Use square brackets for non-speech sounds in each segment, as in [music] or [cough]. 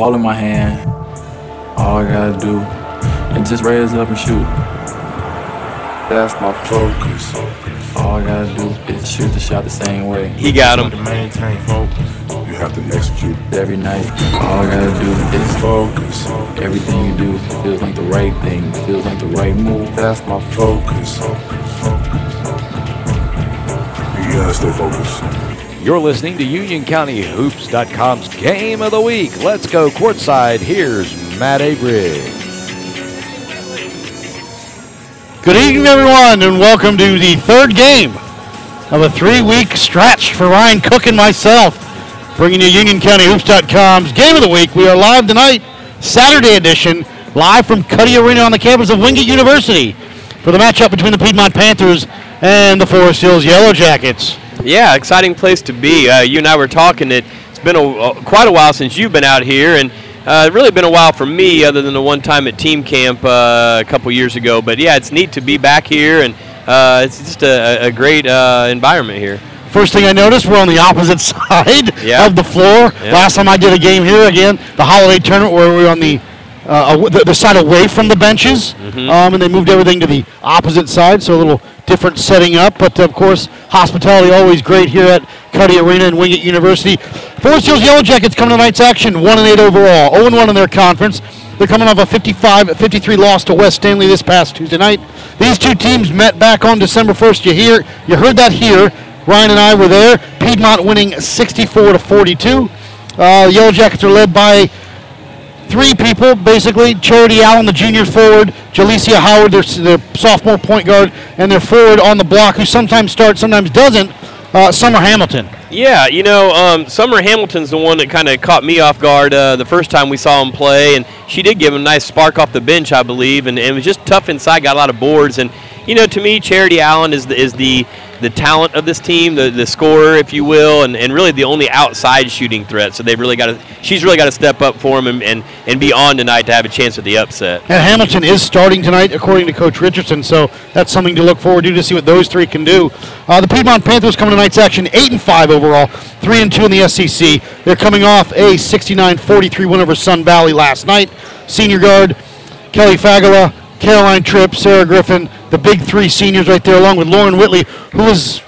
Ball in my hand. All I gotta do is just raise up and shoot. That's my focus. All I gotta do is shoot the shot the same way. He got him. To maintain focus, you have to execute. Every night, all I gotta do is Focus. everything you do feels like the right thing, feels like the right move. That's my focus. You gotta stay focused. You're listening to UnionCountyHoops.com's Game of the Week. Let's go courtside. Here's Matt Abrig. Good evening, everyone, and welcome to the third game of a three-week stretch for Ryan Cook and myself, bringing you UnionCountyHoops.com's Game of the Week. We are live tonight, Saturday edition, live from Cuddy Arena on the campus of Wingate University for the matchup between the Piedmont Panthers and the Forest Hills Yellow Jackets. Yeah, exciting place to be. Uh, you and I were talking. It, it's been a, a, quite a while since you've been out here, and uh, really been a while for me, other than the one time at team camp uh, a couple years ago. But yeah, it's neat to be back here, and uh, it's just a, a great uh, environment here. First thing I noticed, we're on the opposite [laughs] side Yeah. of the floor. Yeah. Last time I did a game here, again, the holiday tournament, where we were on the uh, the, the side away from the benches, Mm-hmm. um, and they moved everything to the opposite side, so a little different setting up. But of course, hospitality always great here at Cuddy Arena and Wingate University. Forest Hills Yellow Jackets coming to tonight's action, one and eight overall, 0 and one in their conference. They're coming off a 55-53 loss to West Stanley this past Tuesday night. These two teams met back on December 1st. You hear, you heard that here. Ryan and I were there. Piedmont winning 64 to 42. Uh, the Yellow Jackets are led by three people, basically. Charity Allen, the junior forward, Jalecia Howard, their, their sophomore point guard, and their forward on the block, who sometimes starts, sometimes doesn't, uh, Summer Hamilton. Yeah, you know, um, Summer Hamilton's the one that kind of caught me off guard uh, the first time we saw him play, and she did give him a nice spark off the bench, I believe, and, and was just tough inside, got a lot of boards, and you know, to me, Charity Allen is the is the the talent of this team, the the scorer, if you will, and, and really the only outside shooting threat. So they've really got to, she's really got to step up for him and, and, and be on tonight to have a chance at the upset. And Hamilton is starting tonight, according to Coach Richardson, so that's something to look forward to to see what those three can do. Uh, the Piedmont Panthers coming tonight's action, eight and five overall, three and two in the SEC. They're coming off a 69-43 win over Sun Valley last night. Senior guard Kelly Fagala, Caroline Tripp, Sarah Griffin, the big three seniors right there, along with Lauren Whitley, who has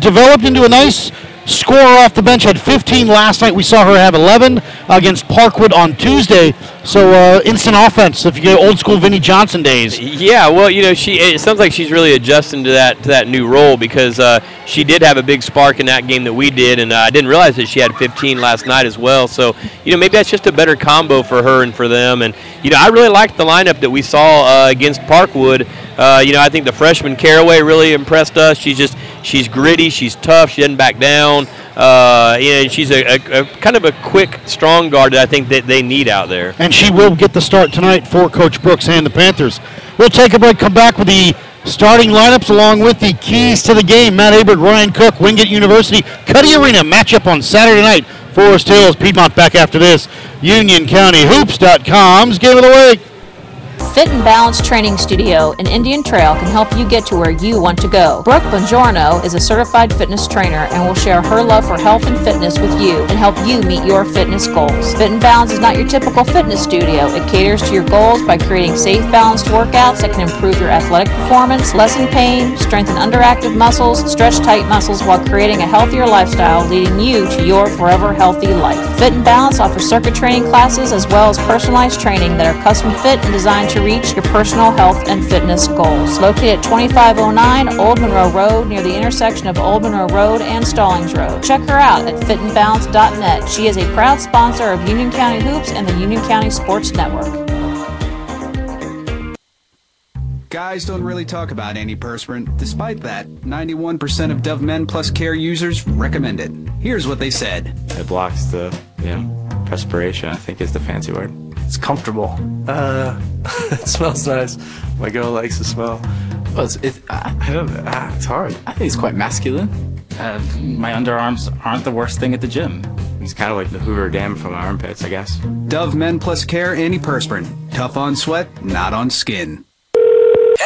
developed into a nice scorer off the bench. Had 15 last night. We saw her have 11 against Parkwood on Tuesday. So uh, instant offense. If you get old school Vinnie Johnson days. Yeah, well, you know, she it sounds like she's really adjusting to that to that new role because uh, she did have a big spark in that game that we did, and uh, I didn't realize that she had 15 last night as well. So, you know, maybe that's just a better combo for her and for them. And you know, I really liked the lineup that we saw uh, against Parkwood. Uh, you know, I think the freshman Caraway really impressed us. She's just she's gritty, she's tough, she doesn't back down. Uh, and she's a, a, a kind of a quick, strong guard that I think that they need out there. And she will get the start tonight for Coach Brooks and the Panthers. We'll take a break, come back with the starting lineups along with the keys to the game. Matt Abert, Ryan Cook, Wingate University, Cuddy Arena matchup on Saturday night. Forest Hills, Piedmont back after this. UnionCountyHoops.com's Game of the Week. Fit and Balance Training Studio in Indian Trail can help you get to where you want to go. Brooke Bongiorno is a certified fitness trainer and will share her love for health and fitness with you and help you meet your fitness goals. Fit and Balance is not your typical fitness studio. It caters to your goals by creating safe, balanced workouts that can improve your athletic performance, lessen pain, strengthen underactive muscles, stretch tight muscles while creating a healthier lifestyle, leading you to your forever healthy life. Fit and Balance offers circuit training classes as well as personalized training that are custom fit and designed to reach your personal health and fitness goals. Located at 2509 Old Monroe Road near the intersection of Old Monroe Road and Stallings Road. Check her out at fitandbalance.net. She is a proud sponsor of Union County Hoops and the Union County Sports Network. Guys don't really talk about antiperspirant. Despite that, 91% of Dove Men Plus Care users recommend it. Here's what they said. It blocks the, you know, perspiration, I think is the fancy word. It's comfortable. Uh, [laughs] it smells nice. My girl likes the smell. Well, it's, it, I, I don't know. Ah, it's hard. I think it's quite masculine. Uh, my underarms aren't the worst thing at the gym. It's kind of like the Hoover Dam from my armpits, I guess. Dove Men Plus Care Antiperspirant. Tough on sweat, not on skin.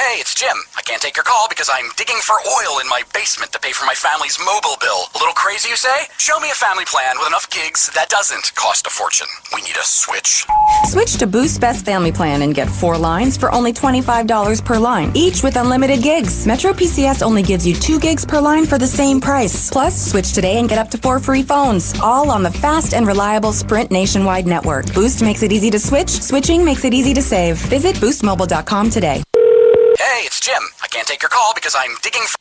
Hey, it's Jim. I can't take your call because I'm digging for oil in my basement to pay for my family's mobile bill. A little crazy, you say? Show me a family plan with enough gigs that doesn't cost a fortune. We need a switch. Switch to Boost Best Family Plan and get four lines for only $25 per line, each with unlimited gigs. Metro PCS only gives you two gigs per line for the same price. Plus, switch today and get up to four free phones, all on the fast and reliable Sprint nationwide network. Boost makes it easy to switch, switching makes it easy to save. Visit boostmobile.com today. Hey, it's Jim. I can't take your call because I'm digging for.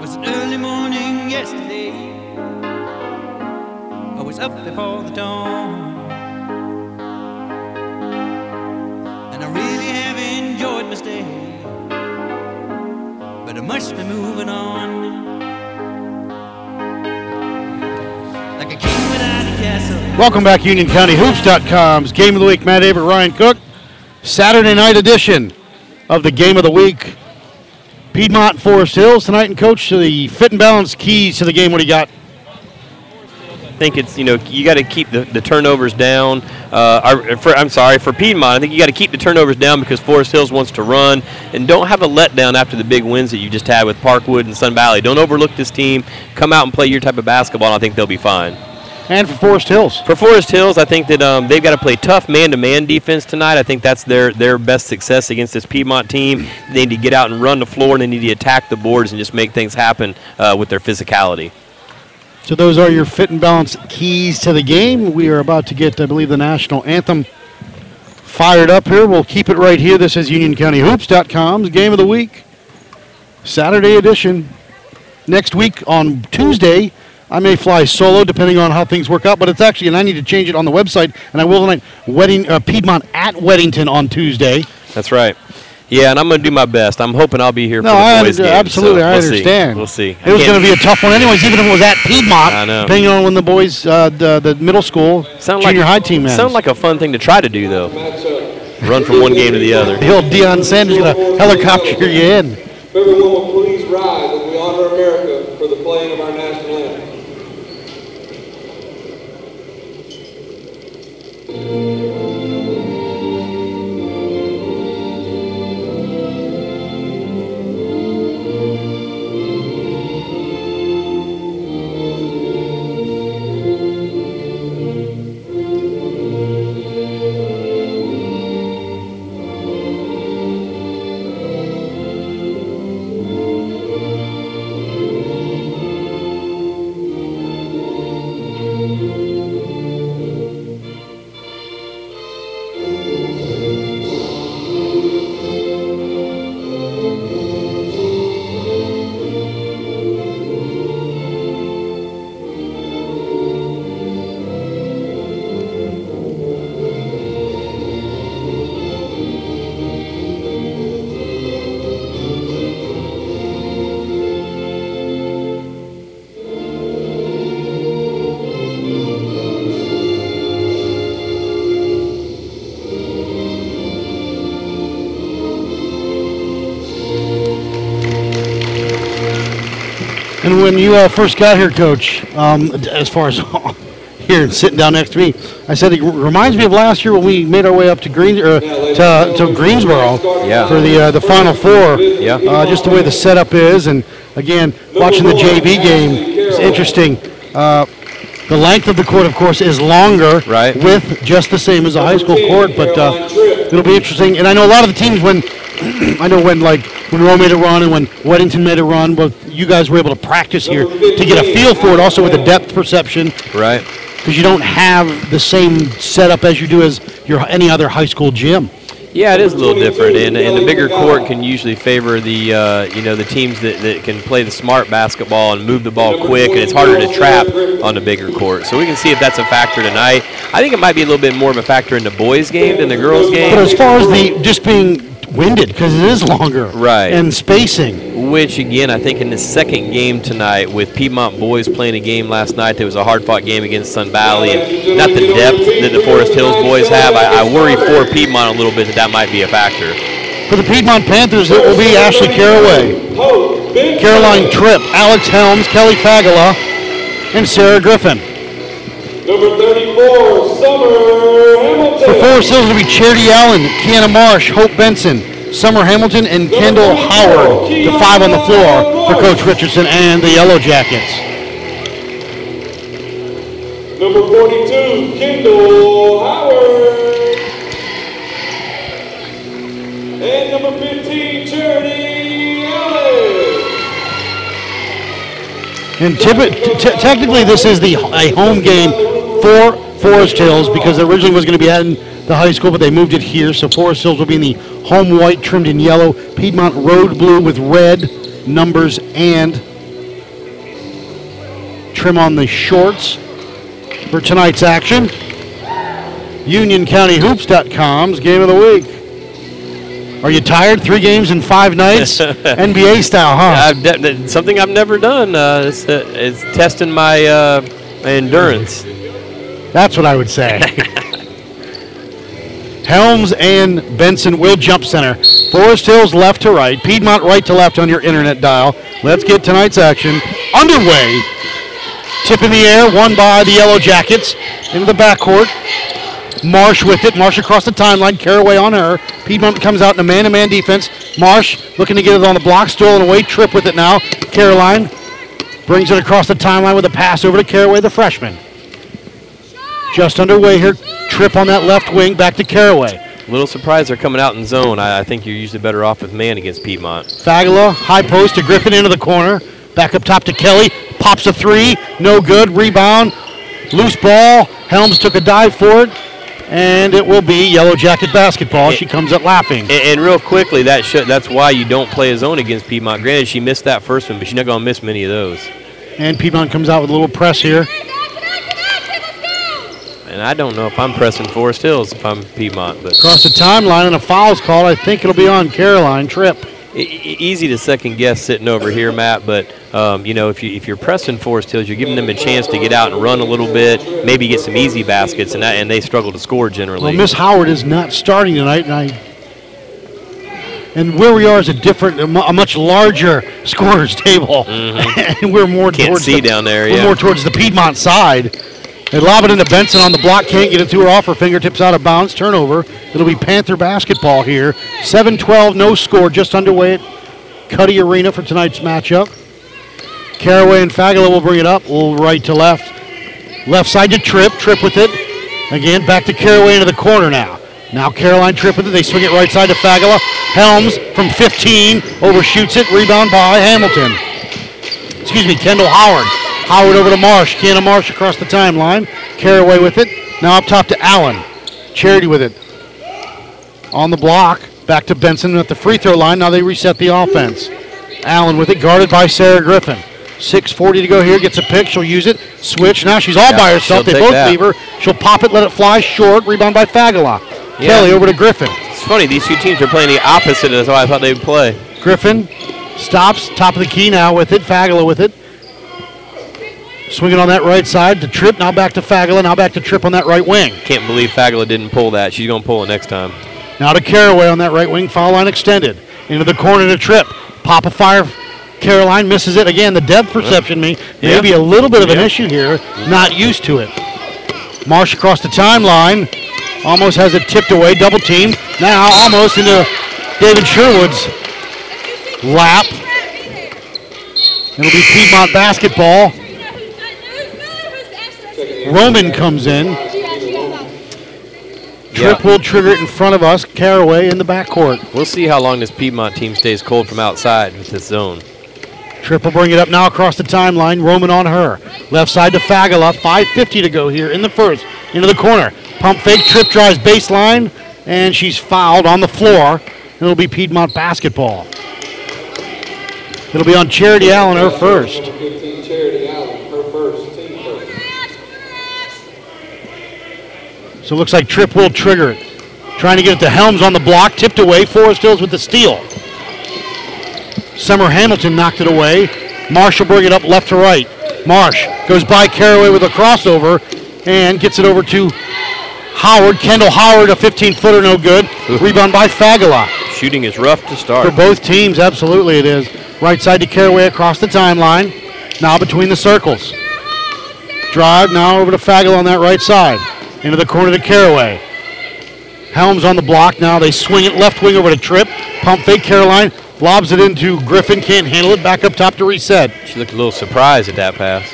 was an early morning yesterday. I was up before the dawn. And I really have enjoyed my stay. But I must be moving on. Welcome back, Union County UnionCountyHoops.com's Game of the Week. Matt Avery, Ryan Cook. Saturday night edition of the Game of the Week. Piedmont Forest Hills tonight, and coach the fit and balance keys to the game. What do you got? I think it's you know you got to keep the, the turnovers down. Uh, our- for, I'm sorry for Piedmont. I think you got to keep the turnovers down because Forest Hills wants to run and don't have a letdown after the big wins that you just had with Parkwood and Sun Valley. Don't overlook this team. Come out and play your type of basketball. And I think they'll be fine. And for Forest Hills. For Forest Hills, I think that um, they've got to play tough man-to-man defense tonight. I think that's their their best success against this Piedmont team. They need to get out and run the floor, and they need to attack the boards and just make things happen uh, with their physicality. So those are your fit and balance keys to the game. We are about to get, I believe, the national anthem fired up here. We'll keep it right here. This is UnionCountyHoops.com's Game of the Week, Saturday edition. Next week on Tuesday, I may fly solo depending on how things work out, but it's actually, and I need to change it on the website, and I will tonight, Wedding, uh, Piedmont at Weddington on Tuesday. That's right. Yeah, and I'm going to do my best. I'm hoping I'll be here No, for the I boys' game. absolutely, so I we'll see. understand. We'll see. It was going to be a tough one, anyways. Even if it was at Piedmont, I know. depending on when the boys, uh, the, the middle school, Sound junior like, high team ends. Sound like a fun thing to try to do, though. Run from one game to the other. The old Deion Sanders going to helicopter you in. Everyone please rise And when you uh, first got here, Coach, um, as far as [laughs] here and sitting down next to me, I said it reminds me of last year when we made our way up to Green or to, to Greensboro Yeah. for the uh, the Final Four. Yeah. Uh, just the way the setup is, and again, watching the JV game is interesting. Uh, the length of the court, of course, is longer, Right. With just the same as a high school court, but uh, it'll be interesting. And I know a lot of the teams when [clears throat] I know when like when Rome made a run and when Weddington made a run, but you guys were able to practice here to get a feel for it, also with the depth perception, Right. because you don't have the same setup as you do as your any other high school gym. Yeah, it is a little different, and, and the bigger court can usually favor the uh, you know the teams that, that can play the smart basketball and move the ball quick, and it's harder to trap on the bigger court. So we can see if that's a factor tonight. I think it might be a little bit more of a factor in the boys' game than the girls' game. But as far as the just being winded, because it is longer, Right. and spacing. Which again, I think in the second game tonight, with Piedmont boys playing a game last night, there was a hard-fought game against Sun Valley, and not the depth that the Forest Hills boys have. I, I worry for Piedmont a little bit that that might be a factor. For the Piedmont Panthers, it will be Ashley Caraway, Caroline Tripp, Alex Helms, Kelly Fagala, and Sarah Griffin. Number 34, Summer Hamilton. For Forest Hills, it'll be Charity Allen, Kiana Marsh, Hope Benson, Summer Hamilton, and Kendall Howard. The five on the floor for Coach Richardson and the Yellow Jackets. Number 42, Kendall Howard. And number 15, Charity Allen. And t- technically, this is the a home game for Forest Hills because it originally was going to be at the high school, but they moved it here. So Forest Hills will be in the home white trimmed in yellow, Piedmont road blue with red numbers and trim on the shorts for tonight's action. UnionCountyHoops.com's game of the week. Are you tired? Three games in five nights, [laughs] NBA style, huh? I've de- something I've never done. Uh, it's, uh, it's testing my, uh, my endurance. That's what I would say. [laughs] Helms and Benson will jump center. Forest Hills left to right, Piedmont right to left on your internet dial. Let's get tonight's action underway. Tip in the air, won by the Yellow Jackets into the backcourt. Marsh with it. Marsh across the timeline. Caraway on her. Piedmont comes out in a man-to-man defense. Marsh looking to get it on the block. Stolen away. Tripp with it now. Caroline brings it across the timeline with a pass over to Caraway, the freshman. Just underway here. Tripp on that left wing. Back to Caraway. A little surprised they're coming out in zone. I, I think you're usually better off with man against Piedmont. Fagala, high post to Griffin into the corner. Back up top to Kelly. Pops a three. No good. Rebound. Loose ball. Helms took a dive for it. And it will be Yellow Jacket basketball. She comes up laughing. And, and real quickly, that should, that's why you don't play a zone against Piedmont. Granted, she missed that first one, but she's not going to miss many of those. And Piedmont comes out with a little press here. And I don't know if I'm pressing Forest Hills if I'm Piedmont, but Across the timeline and a foul's called. I think it'll be on Caroline Tripp. E- easy to second guess sitting over here, Matt. But um, you know, if you if you're pressing Forest Hills, you're giving them a chance to get out and run a little bit, maybe get some easy baskets, and that, and they struggle to score generally. Well, Miss Howard is not starting tonight, and I. And where we are is a different, a much larger [laughs] scorers table, [laughs] and we're more Mm-hmm. Can't towards see the, down there, We're more towards the Piedmont side. They lob it into Benson on the block, can't get it to her off her fingertips, out of bounds. Turnover. It'll be Panther basketball here. 7-12, no score, just underway at Cuddy Arena for tonight's matchup. Caraway and Fagala will bring it up, little right to left. Left side to Tripp. Tripp with it. Again, back to Caraway into the corner now. Now Caroline Tripp with it. They swing it right side to Fagala. Helms from 15 overshoots it. Rebound by Hamilton. Excuse me, Kendall Howard. Howard over to Marsh. Kiana Marsh across the timeline. Caraway with it. Now up top to Allen. Charity with it. On the block. Back to Benson at the free throw line. Now they reset the offense. Allen with it, guarded by Sarah Griffin. 6.40 to go here. Gets a pick. She'll use it. Switch. Now she's all Yeah, by herself. They both that. leave her. She'll pop it, let it fly short. Rebound by Fagala. Yeah. Kelly over to Griffin. It's funny; these two teams are playing the opposite of how I thought they would play. Griffin stops, top of the key now with it. Fagala with it. Swinging on that right side to Tripp. Now back to Fagala. Now back to Tripp on that right wing. Can't believe Fagala didn't pull that. She's going to pull it next time. Now to Caraway on that right wing. Foul line extended. Into the corner to Tripp. Pop a fire. Caroline misses it. Again, the depth perception may, Yeah. maybe a little bit of an Yeah. issue here. Not used to it. Marsh across the timeline. Almost has it tipped away. Double team. Now almost into David Sherwood's lap. It'll be Piedmont basketball. Roman comes in. Tripp will trigger it in front of us. Caraway in the backcourt. We'll see how long this Piedmont team stays cold from outside with this zone. Tripp will bring it up now across the timeline. Roman on her. Left side to Fagala. 5.50 to go here in the first. Into the corner. Pump fake. Tripp drives baseline. And she's fouled on the floor. It'll be Piedmont basketball. It'll be on Charity Allen, her first. Number 15, Charity Allen, her first, team first. So it looks like Tripp will trigger it. Trying to get it to Helms on the block. Tipped away. Forest Hills with the steal. Summer Hamilton knocked it away. Marsh will bring it up left to right. Marsh goes by Caraway with a crossover and gets it over to Howard. Kendall Howard, a 15 footer, no good. [laughs] Rebound by Fagala. Shooting is rough to start. For both teams, absolutely it is. Right side to Caraway across the timeline. Now between the circles. drive now over to Fagel on that right side. Into the corner to Caraway. Helms on the block now. They swing it left wing over to Tripp. Pump fake Caroline. Lobs it into Griffin. Can't handle it. Back up top to reset. She looked a little surprised at that pass.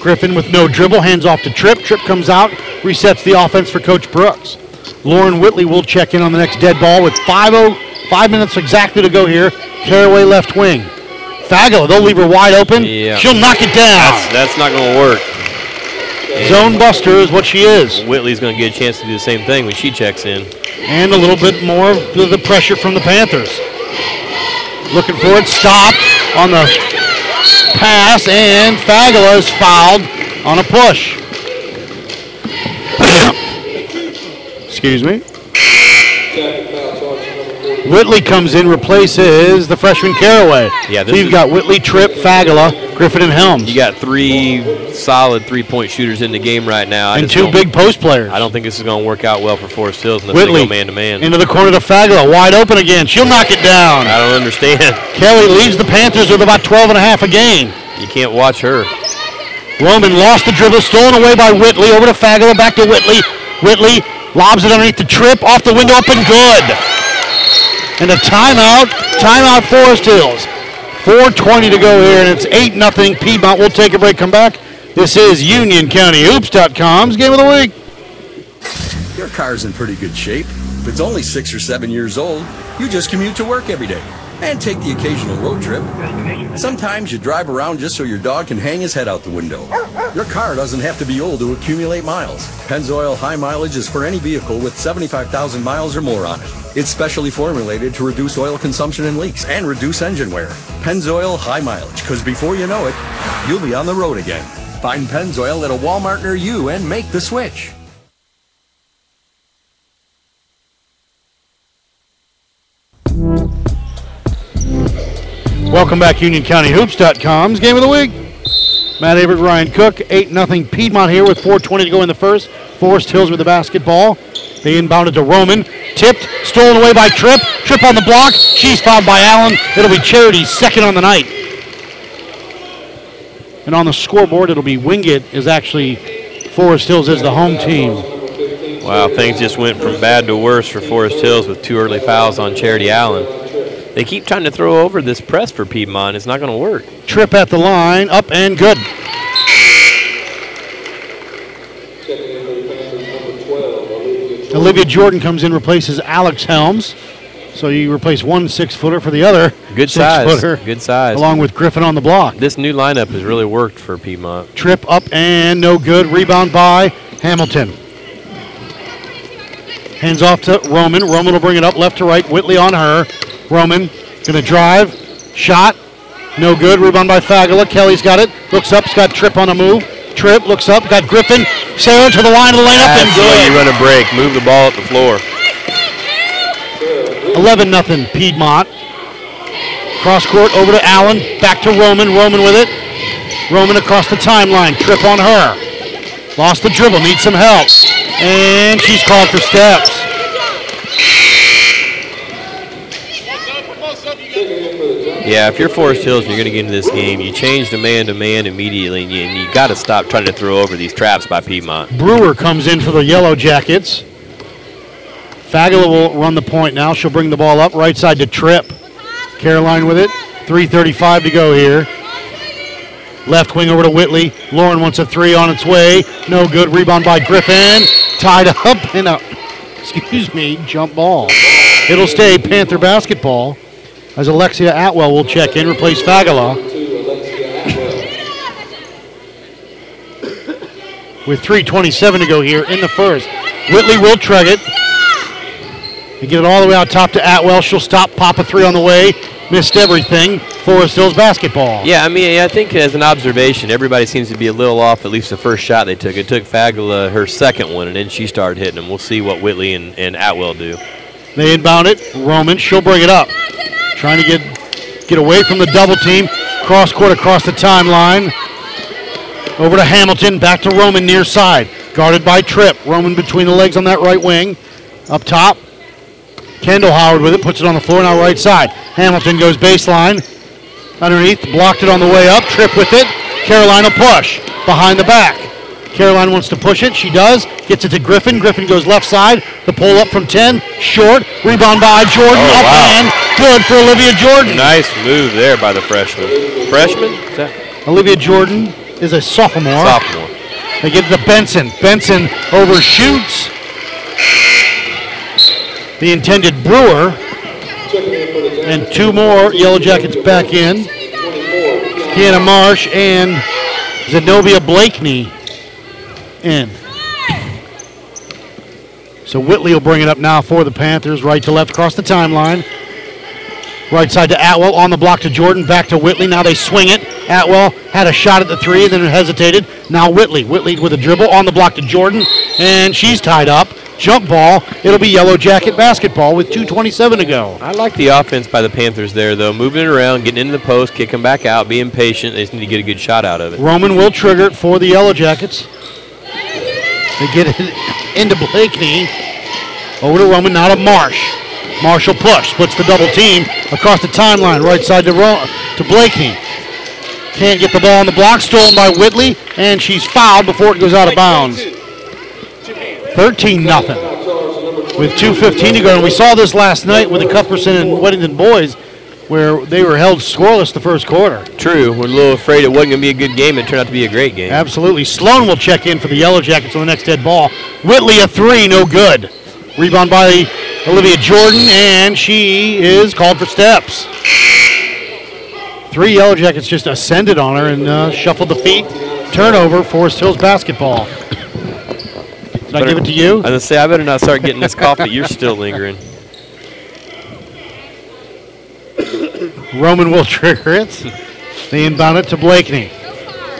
Griffin with no dribble. Hands off to Tripp. Tripp comes out. Resets the offense for Coach Brooks. Lauren Whitley will check in on the next dead ball with 5 five minutes exactly to go here. Caraway left wing. Fagel, they'll leave her wide open. Yeah. She'll knock it down. That's, that's not going to work. Zone buster is what she is. Whitley's going to get a chance to do the same thing when she checks in. And a little bit more of the the pressure from the Panthers. Looking for it, stopped on the pass, and Fagala is fouled on a push. [coughs] Excuse me. Whitley comes in, replaces the freshman Caraway. Yeah, so you've got Whitley, Tripp, Fagala, Griffin, and Helms. You got three solid three-point shooters in the game right now. I And two big post players. I don't think this is going to work out well for Forest Hills unless Whitley they go man-to-man. into the corner to Fagala, wide open again. She'll knock it down. I don't understand. [laughs] Kelly leads the Panthers with about 12 and a half a game. You can't watch her. Roman lost the dribble, stolen away by Whitley. Over to Fagala, back to Whitley. Whitley lobs it underneath the trip, off the window, up and good. And a timeout, timeout Forest Hills. 4.20 to go here, and it's 8 nothing Piedmont. We'll take a break, come back. This is UnionCountyHoops.com's Game of the Week. Your car's in pretty good shape. If it's only six or seven years old, you just commute to work every day and take the occasional road trip. Sometimes you drive around just so your dog can hang his head out the window. Your car doesn't have to be old to accumulate miles. Pennzoil High Mileage is for any vehicle with 75,000 miles or more on it. It's specially formulated to reduce oil consumption and leaks and reduce engine wear. Pennzoil High Mileage, because before you know it, you'll be on the road again. Find Pennzoil at a Walmart near you and make the switch. Welcome back, UnionCountyHoops.com's Game of the Week. Matt Averett, Ryan Cook, 8 0 Piedmont here with 4.20 to go in the first. Forest Hills with the basketball. They inbounded to Roman. Tipped, stolen away by Tripp. Tripp on the block. She's fouled by Allen. It'll be Charity second on the night. And on the scoreboard, it'll be Wingate is actually Forest Hills as the home team. Wow, things just went from bad to worse for Forest Hills with two early fouls on Charity Allen. They keep trying to throw over this press for Piedmont. It's not going to work. Tripp at the line, up and good. Olivia Jordan comes in, replaces Alex Helms. So you replace one six footer for the other Good six size. footer, Good size. along with Griffin on the block. This new lineup has really worked for Piedmont. Tripp up and no good. Rebound by Hamilton. Hands off to Roman. Roman will bring it up left to right. Whitley on her. Roman gonna drive. Shot. No good. Rebound by Fagala. Kelly's got it. Looks up. He's got Tripp on a move. Tripp looks up. Got Griffin. Sarah to the line of the lane up and way you run a break. Move the ball up the floor. 11 nothing Piedmont. Cross court over to Allen. Back to Roman. Roman with it. Roman across the timeline. Tripp on her. Lost the dribble. Needs some help. And she's called for steps. Yeah, if you're Forest Hills and you're going to get into this game, you change to man to man immediately, and you, you got to stop trying to throw over these traps by Piedmont. Brewer comes in for the Yellow Jackets. Fagala will run the point now. She'll bring the ball up right side to Tripp. Caroline with it. 3.35 to go here. Left wing over to Whitley. Lauren wants a three on its way. No good. Rebound by Griffin. Tied up [laughs] in a, excuse me, jump ball. It'll stay Panther basketball as Alexia Atwell will check in, replace Fagala. With 3.27 to go here in the first. Whitley will trug it. They get it all the way out top to Atwell. She'll stop, pop a three on the way. Missed everything. Forest Hills basketball. Yeah, I mean, I think as an observation, everybody seems to be a little off at least the first shot they took. It took Fagala her second one, and then she started hitting them. We'll see what Whitley and, and Atwell do. They inbound it. Roman, she'll bring it up. Trying to get get away from the double team. Cross court across the timeline. Over to Hamilton. Back to Roman near side. Guarded by Tripp. Roman between the legs on that right wing. Up top. Kendall Howard with it. Puts it on the floor now right side. Hamilton goes baseline. Underneath. Blocked it on the way up. Tripp with it. Carolina push behind the back. Caroline wants to push it. She does. Gets it to Griffin. Griffin goes left side. The pull up from 10. Short. Rebound by Jordan. Oh, up wow. and good for Olivia Jordan. Nice move there by the freshman. Freshman? Olivia Jordan is a sophomore. Sophomore. They get it to Benson. Benson overshoots the intended Brewer. And two more Yellow Jackets back in. Kiana Marsh and Zenobia Blakeney in. So Whitley will bring it up now for the Panthers, right to left across the timeline. Right side to Atwell, on the block to Jordan, back to Whitley. Now they swing it. Atwell had a shot at the three, then hesitated. Now Whitley. Whitley with a dribble on the block to Jordan, and she's tied up. Jump ball. It'll be Yellow Jacket basketball with 2.27 to go. I like the offense by the Panthers there, though. Moving it around, getting into the post, kicking back out, being patient. They just need to get a good shot out of it. Roman will trigger it for the Yellow Jackets. They get it into Blakeney. Over to Roman, now to Marsh. Marshall push, splits the double team across the timeline, right side to Ro- to Blakeney. Can't get the ball on the block, stolen by Whitley, and she's fouled before it goes out of bounds. 13 nothing. With 2.15 to go, and we saw this last night with the Cuthbertson and Weddington boys, where they were held scoreless the first quarter. True. We're a little afraid it wasn't going to be a good game. It turned out to be a great game. Absolutely. Sloan will check in for the Yellow Jackets on the next dead ball. Whitley a three, no good. Rebound by Olivia Jordan, and she is called for steps. Three Yellow Jackets just ascended on her and uh, shuffled the feet. Turnover, Forest Hills basketball. Did I give it to you? I was going to say, I better not start getting this cough, but you're still lingering. Roman will trigger it. They inbound it to Blakeney.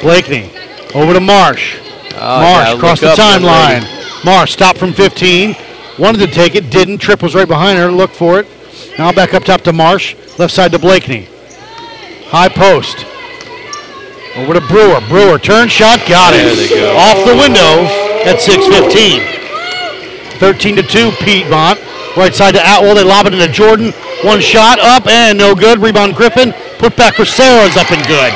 Blakeney over to Marsh. Oh, Marsh yeah, across the look up, young timeline. Marsh stopped from 15. Wanted to take it, didn't. Tripp was right behind her. Look for it. Now back up top to Marsh. Left side to Blakeney. High post. Over to Brewer. Brewer turn shot, got There it. go. Off the window at 6:15. 13 to 2 Piedmont. Right side to Atwell. They lob it into Jordan. One shot up and no good. Rebound Griffin. Put back for Sarah's up and good.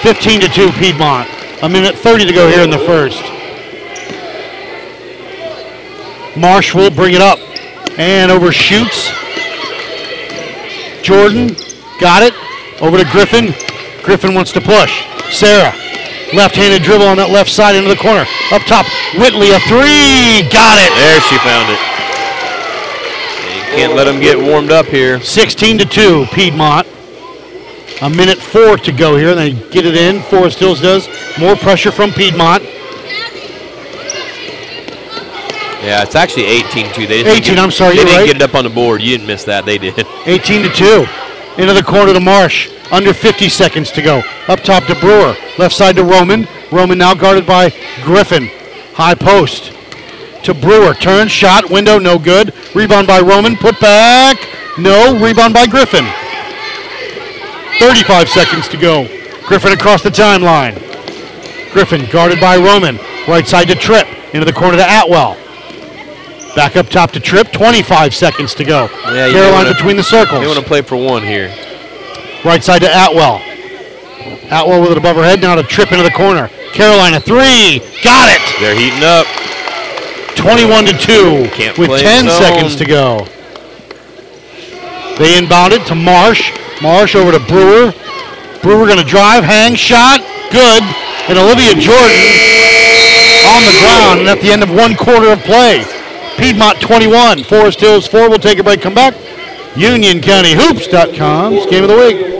15 to 2 Piedmont. A minute 30 to go here in the first. Marsh will bring it up and overshoots. Jordan got it. Over to Griffin. Griffin wants to push. Sarah. Left-handed dribble on that left side into the corner. Up top. Whitley a three. Got it. There she found it. Can't let them get warmed up here. 16 to 2 Piedmont. A minute four to go here. They get it in. Forest Hills does. More pressure from Piedmont. Yeah, it's actually 18 2. They 18, I'm sorry, They didn't right. get it up on the board. You didn't miss that. They did. [laughs] 18 to 2. Into the corner to Marsh. Under 50 seconds to go. Up top to Brewer. Left side to Roman. Roman now guarded by Griffin. High post to Brewer. Turn, shot, window, no good. Rebound by Roman. Put back. No. Rebound by Griffin. 35 seconds to go. Griffin across the timeline. Griffin guarded by Roman. Right side to Tripp. Into the corner to Atwell. Back up top to Tripp. 25 seconds to go. Yeah, Caroline wanna- between the circles. They want to play for one here. Right side to Atwell. Atwell with it above her head. Now to Tripp into the corner. Carolina three. Got it. They're heating up. 21 to 2 Can't with 10 zone. seconds to go. They inbound it to Marsh. Marsh over to Brewer. Brewer going to drive, hang, shot, good. And Olivia Jordan on the ground and at the end of one quarter of play. Piedmont 21, Forest Hills 4. We'll take a break, come back. UnionCountyHoops.com's game of the week.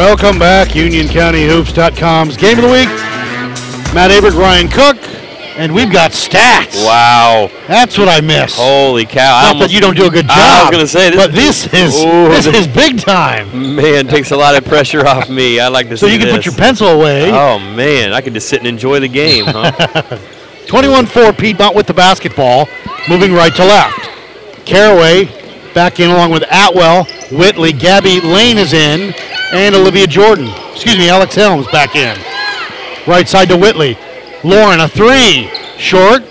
Welcome back, UnionCountyHoops.com's game of the week. Matt Abert, Ryan Cook, And we've got stats. Wow. That's what I miss. Holy cow. I Not that you don't do a good job. I was going to say this. but this is Ooh, this the- is big time. Man, takes a lot of pressure off me. I like to So you can put your pencil away. Oh man, I can just sit and enjoy the game, huh? [laughs] [laughs] 21-4 Piedmont with the basketball, moving right to left. Caraway back in along with Atwell, Whitley, Gabby Lane is in, and Olivia Jordan. Excuse me, Alex Helms back in. Right side to Whitley. Lauren, a three. Short.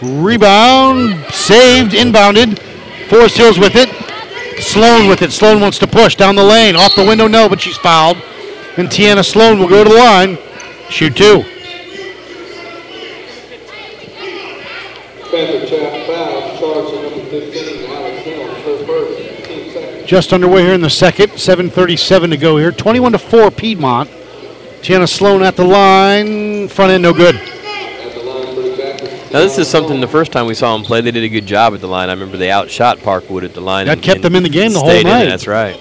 Rebound. Saved. Inbounded. Forest Hills with it. Sloan with it. Sloan wants to push down the lane. Off the window, no, but she's fouled. And Tiana Sloan will go to the line. Shoot two Chat foul, charge to number 15, Alex Helms, her first, team second. Just underway here in the second. 7:37 to go here. 21 to four Piedmont. Tiana Sloan at the line. Front end no good. Now this is something the first time we saw them play, they did a good job at the line. I remember they outshot Parkwood at the line. That and- kept and them in the game the whole night. That's right.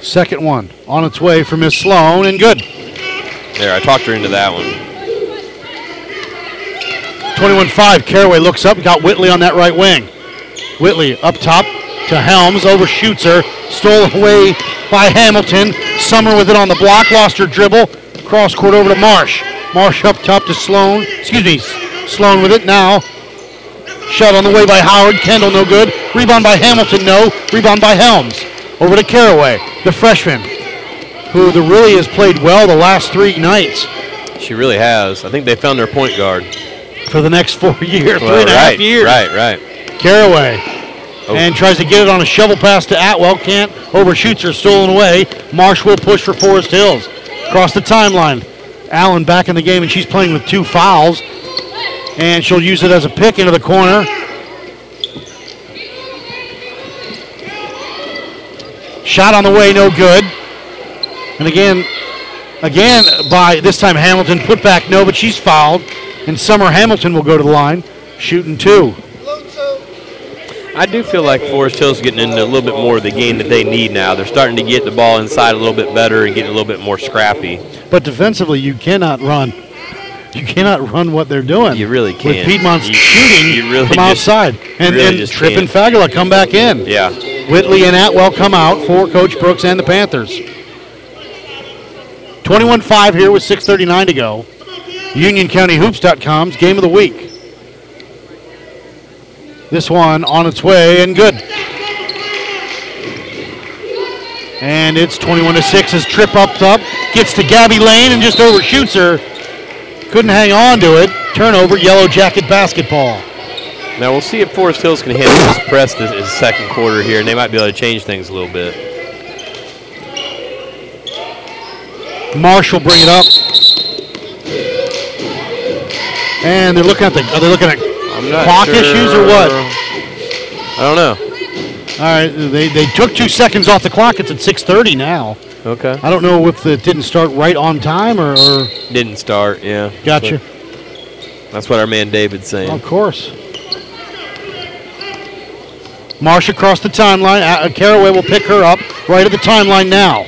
Second one on its way for Miss Sloan and good. There, I talked her into that one. 21-5. Caraway looks up. Got Whitley on that right wing. Whitley up top to Helms. Overshoots her. Stole away by Hamilton. Summer with it on the block. Lost her dribble. Cross court over to Marsh. Marsh up top to Sloan. Excuse me. Sloan with it now. Shot on the way by Howard. Kendall no good. Rebound by Hamilton no. Rebound by Helms. Over to Caraway, the freshman, who the really has played well the last three nights She really has. I think they found their point guard. for the next four [laughs] years, Well, three and a half right, years. Right, right. Caraway. Oh. And tries to get it on a shovel pass to Atwell. Can't. Overshoots her. Stolen away. Marsh will push for Forest Hills. Across the timeline. Allen back in the game, and she's playing with two fouls. And she'll use it as a pick into the corner. Shot on the way, no good. And again, again by this time Hamilton put back no, but she's fouled. And Summer Hamilton will go to the line, shooting two. I do feel like Forest Hill's getting into a little bit more of the game that they need now. They're starting to get the ball inside a little bit better and getting a little bit more scrappy. But defensively, you cannot run. You cannot run what they're doing. You really can't. Piedmont's You- shooting you really from just- outside. And, really and Tripp and. Fagala come back in. Yeah. Whitley and Atwell come out for Coach Brooks and the Panthers. 21-5 here with 6.39 to go. UnionCountyHoops.com's game of the week. This one on its way and good. And it's 21 to 6 as Tripp ups up, gets to Gabby Lane and just overshoots her. Couldn't hang on to it. Turnover, yellow jacket basketball. Now we'll see if Forest Hills can handle this press this, this second quarter here, and they might be able to change things a little bit. Marsh will bring it up. And they're looking at the are they looking at I'm not clock sure. issues or what? I don't know. All right, they, they took two seconds off the clock. It's at 6:30 now. Okay. I don't know if it didn't start right on time or, or Didn't start, yeah. Gotcha. But That's what our man David's saying. of course. Marsh across the timeline. Uh, Caraway will pick her up right at the timeline now.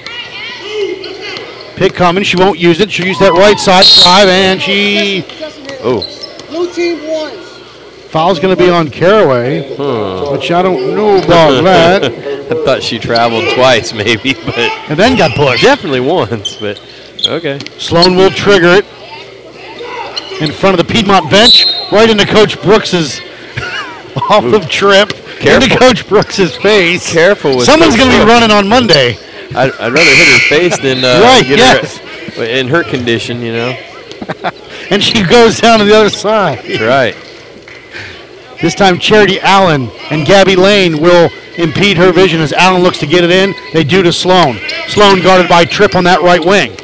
Pick coming. She won't use it. She'll use that right side drive, and she Oh. Blue team won. Foul's going to be on Caraway, which I don't know about [laughs] that. I thought she traveled twice, maybe, but And then got pushed. definitely once. But okay. Sloan will trigger it in front of the Piedmont bench, right into Coach Brooks's [laughs] off of trip, into Careful. Coach Brooks's face. Careful with Someone's going to be running on Monday. I'd, I'd rather hit her face than uh, Right, get yes. her in her condition. You know. [laughs] And she goes down to the other side. That's right. This time, Charity Allen and Gabby Lane will impede her vision as Allen looks to get it in. They do to Sloan. Sloan guarded by Tripp on that right wing.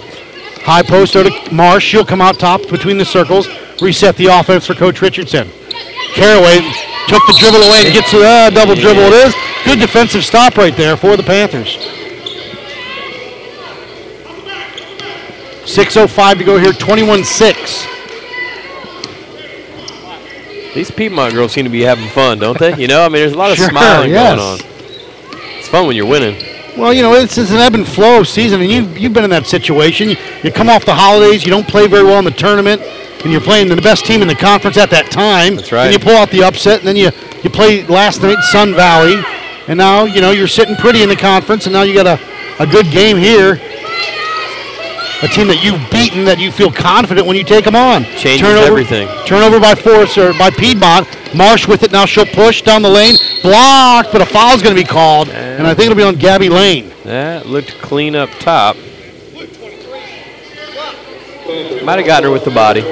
High post to Marsh. She'll come out top between the circles. Reset the offense for Coach Richardson. Caraway took the dribble away and gets to uh, double dribble. It is good defensive stop right there for the Panthers. 6.05 to go here, 21 6. These Piedmont girls seem to be having fun, don't they? You know, I mean, there's a lot of [laughs] Sure, smiling yes. going on. It's fun when you're winning. Well, you know, it's, it's an ebb and flow season, and you, you've been in that situation. You, you come off the holidays, you don't play very well in the tournament, and you're playing the best team in the conference at that time. That's right. And you pull out the upset, and then you you play last night Sun Valley, and now you know you're sitting pretty in the conference, and now you got a, a good game here. A team that you've beaten that you feel confident when you take them on. Changes everything. Turnover by Forrest or by Piedmont. Marsh with it now. She'll push down the lane, blocked, but a foul's going to be called, and I think it'll be on Gabby Lane. That looked clean up top. Might have gotten her with the body.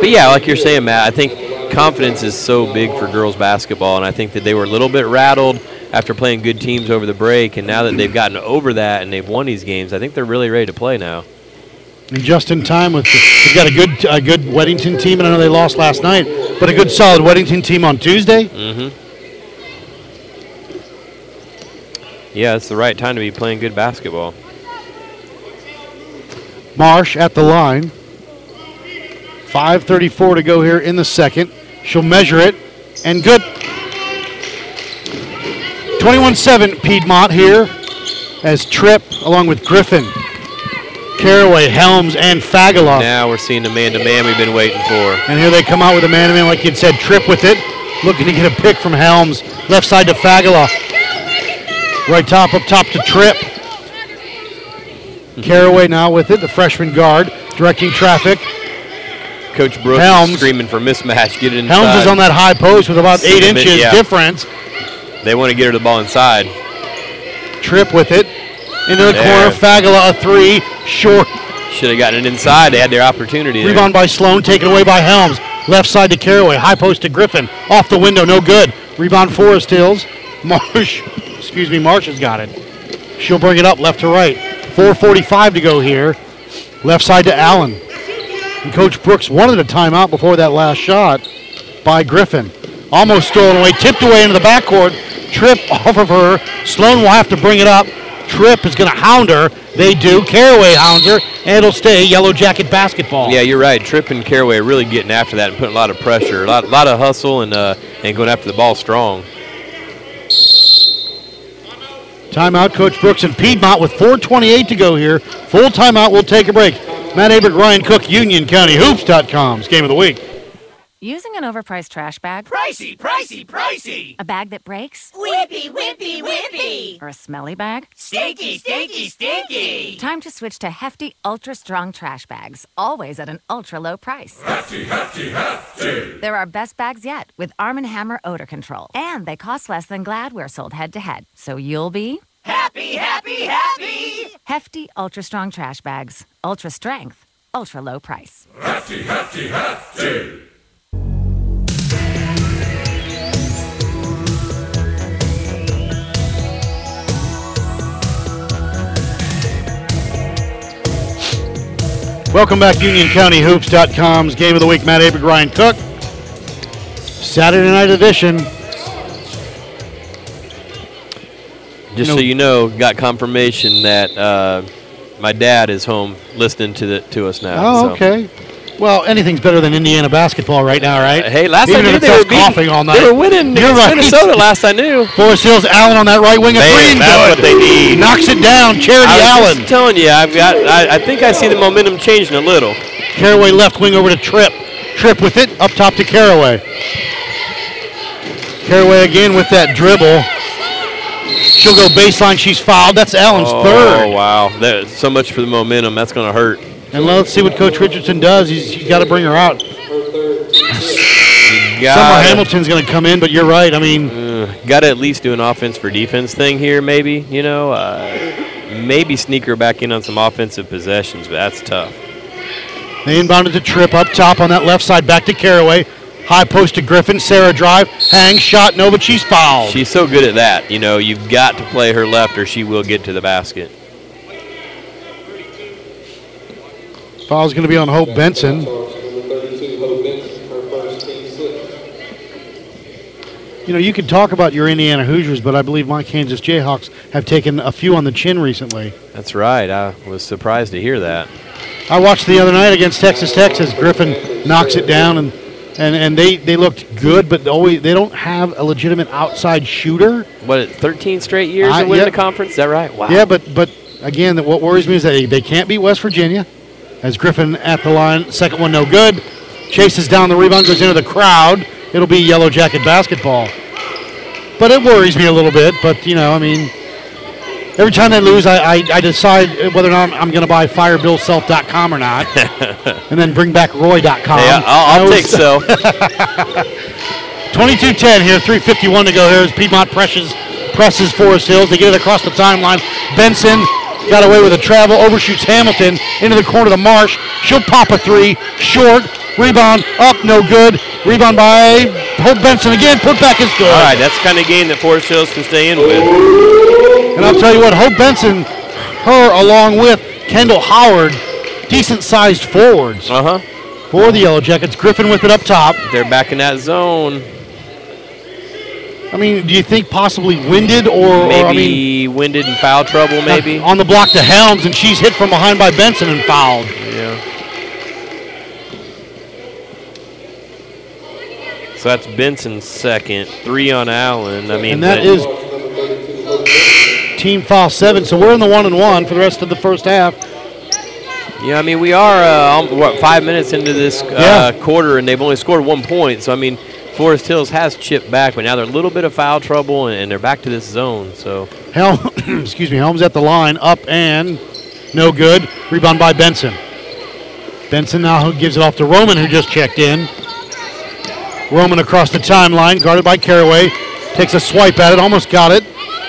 But yeah, like you're saying, Matt, I think confidence is so big for girls basketball, and I think that they were a little bit rattled after playing good teams over the break, and now that they've gotten over that and they've won these games, I think they're really ready to play now. And just in time with the, they've got a good a good Weddington team, and I know they lost last night, but a good solid Weddington team on Tuesday. Mm-hmm. Yeah, it's the right time to be playing good basketball. Marsh at the line. 5.34 to go here in the second. She'll measure it, and good. 21-7 Piedmont here as Tripp along with Griffin, Caraway, Helms, and Fagala. Now we're seeing the man-to-man we've been waiting for. And here they come out with a man-to-man, like you'd said, Tripp with it. Looking to get a pick from Helms. Left side to Fagala. Right top, up top to Tripp. Caraway now with it, the freshman guard, directing traffic. Coach Brooks Helms. screaming for mismatch. Get it inside. Helms is on that high post with about eight inches yeah. difference. They want to get her the ball inside. Tripp with it. Into the There. corner, Fagala a three, short. Should have gotten it inside. They had their opportunity. there. Rebound by Sloan, taken away by Helms. Left side to Caraway, high post to Griffin. Off the window, no good. Rebound Forest Hills. [laughs] Marsh, excuse me, Marsh has got it. She'll bring it up left to right. 4.45 to go here. Left side to Allen. And Coach Brooks wanted a timeout before that last shot by Griffin. Almost stolen away, tipped away into the backcourt. Tripp off of her. Sloan will have to bring it up. Tripp is going to hound her. They do. Caraway hounds her, and it'll stay Yellow Jacket basketball. Yeah, you're right. Tripp and Caraway are really getting after that and putting a lot of pressure, a lot, lot of hustle, and uh, and going after the ball strong. Timeout, Coach Brooks and Piedmont with 4.28 to go here. Full timeout, we'll take a break. Matt Abert, Ryan Cook, Union County Hoops.com's game of the week. Using an overpriced trash bag? Pricey, pricey, pricey. A bag that breaks? Whippy, whippy, whippy. Or a smelly bag? Stinky, stinky, stinky. Time to switch to hefty, ultra strong trash bags, always at an ultra low price. Hefty, hefty, hefty. They're our best bags yet with Arm & Hammer odor control. And they cost less than Glad we're sold head to head. So you'll be Happy, happy, happy. hefty, ultra strong trash bags. Ultra strength, ultra low price. Hefty, hefty, hefty. Welcome back, Union County game of the week. Matt Abert, Ryan Cook. Saturday night edition. Just so you know, got confirmation that uh, my dad is home listening to the to us now. Oh, so. okay. Well, anything's better than Indiana basketball right now, right? Uh, hey, last Even I knew they were beating- coughing all night. They were winning You're right. Minnesota last I knew. Forest Hills Allen on that right wing of green. that's good. what they need. Knocks it down. Charity Allen. I was Allen. just telling you, I've got. I, I think I see the momentum changing a little. Caraway left wing over to Tripp. Tripp with it up top to Caraway. Caraway again with that dribble. She'll go baseline. She's fouled. That's Allen's oh, third. wow! That, so much for the momentum. That's going to hurt. And let's see what Coach Richardson does. He's, he's got to bring her out. Summer Hamilton's going to come in, but you're right. I mean, Got to at least do an offense for defense thing here, maybe. You know, uh, maybe sneak her back in on some offensive possessions, but that's tough. they inbounded to Tripp up top on that left side. Back to Caraway. High post to Griffin. Sarah drive. Hang. Shot. No, but she's fouled. She's so good at that. You know, you've got to play her left, or she will get to the basket. Foul's going to be on Hope Benson. You know, you can talk about your Indiana Hoosiers, but I believe my Kansas Jayhawks have taken a few on the chin recently. That's right. I was surprised to hear that. I watched the other night against Texas Tech as Griffin knocks it down, and, and, and they, they looked good, but always they don't have a legitimate outside shooter. What, 13 straight years I- of winning yeah. the conference? Is that right? Wow. Yeah, but but again, what worries me is that they, they can't beat West Virginia. As Griffin at the line, second one no good. Chases down the rebound, goes into the crowd. It'll be Yellow Jacket basketball. But it worries me a little bit. But, you know, I mean, every time they lose, I, I, I decide whether or not I'm, I'm going to buy firebillself.com or not. [laughs] and then bring back roy.com. Yeah, I'll, I'll take so. [laughs] 22-10 here, 351 to go here as Piedmont presses, presses Forest Hills. They get it across the timeline. Benson got away with a travel, overshoots Hamilton into the corner of the marsh. She'll pop a three, short, rebound, up, no good. Rebound by Hope Benson again, put back is good. All right, that's the kind of game that Forest Hills can stay in with. And I'll tell you what, Hope Benson, her along with Kendall Howard, decent sized forwards. Uh huh. For the Yellow Jackets, Griffin with it up top. They're back in that zone. I mean, do you think possibly winded or, or Maybe I mean, winded and foul trouble, maybe. on the block to Helms, and she's hit from behind by Benson and fouled. Yeah. So that's Benson's second, three on Allen. I mean, and that but- is team foul seven. So we're in the one and one for the rest of the first half. Yeah, I mean, we are uh, um, what five minutes into this uh, quarter, and they've only scored one point. So I mean, Forest Hills has chipped back, but now they're a little bit of foul trouble, and, they're back to this zone. So Helm, [clears throat] excuse me, Helms at the line, up and no good. Rebound by Benson. Benson now gives it off to Roman, who just checked in. Roman across the timeline, guarded by Caraway. Takes a swipe at it, almost got it.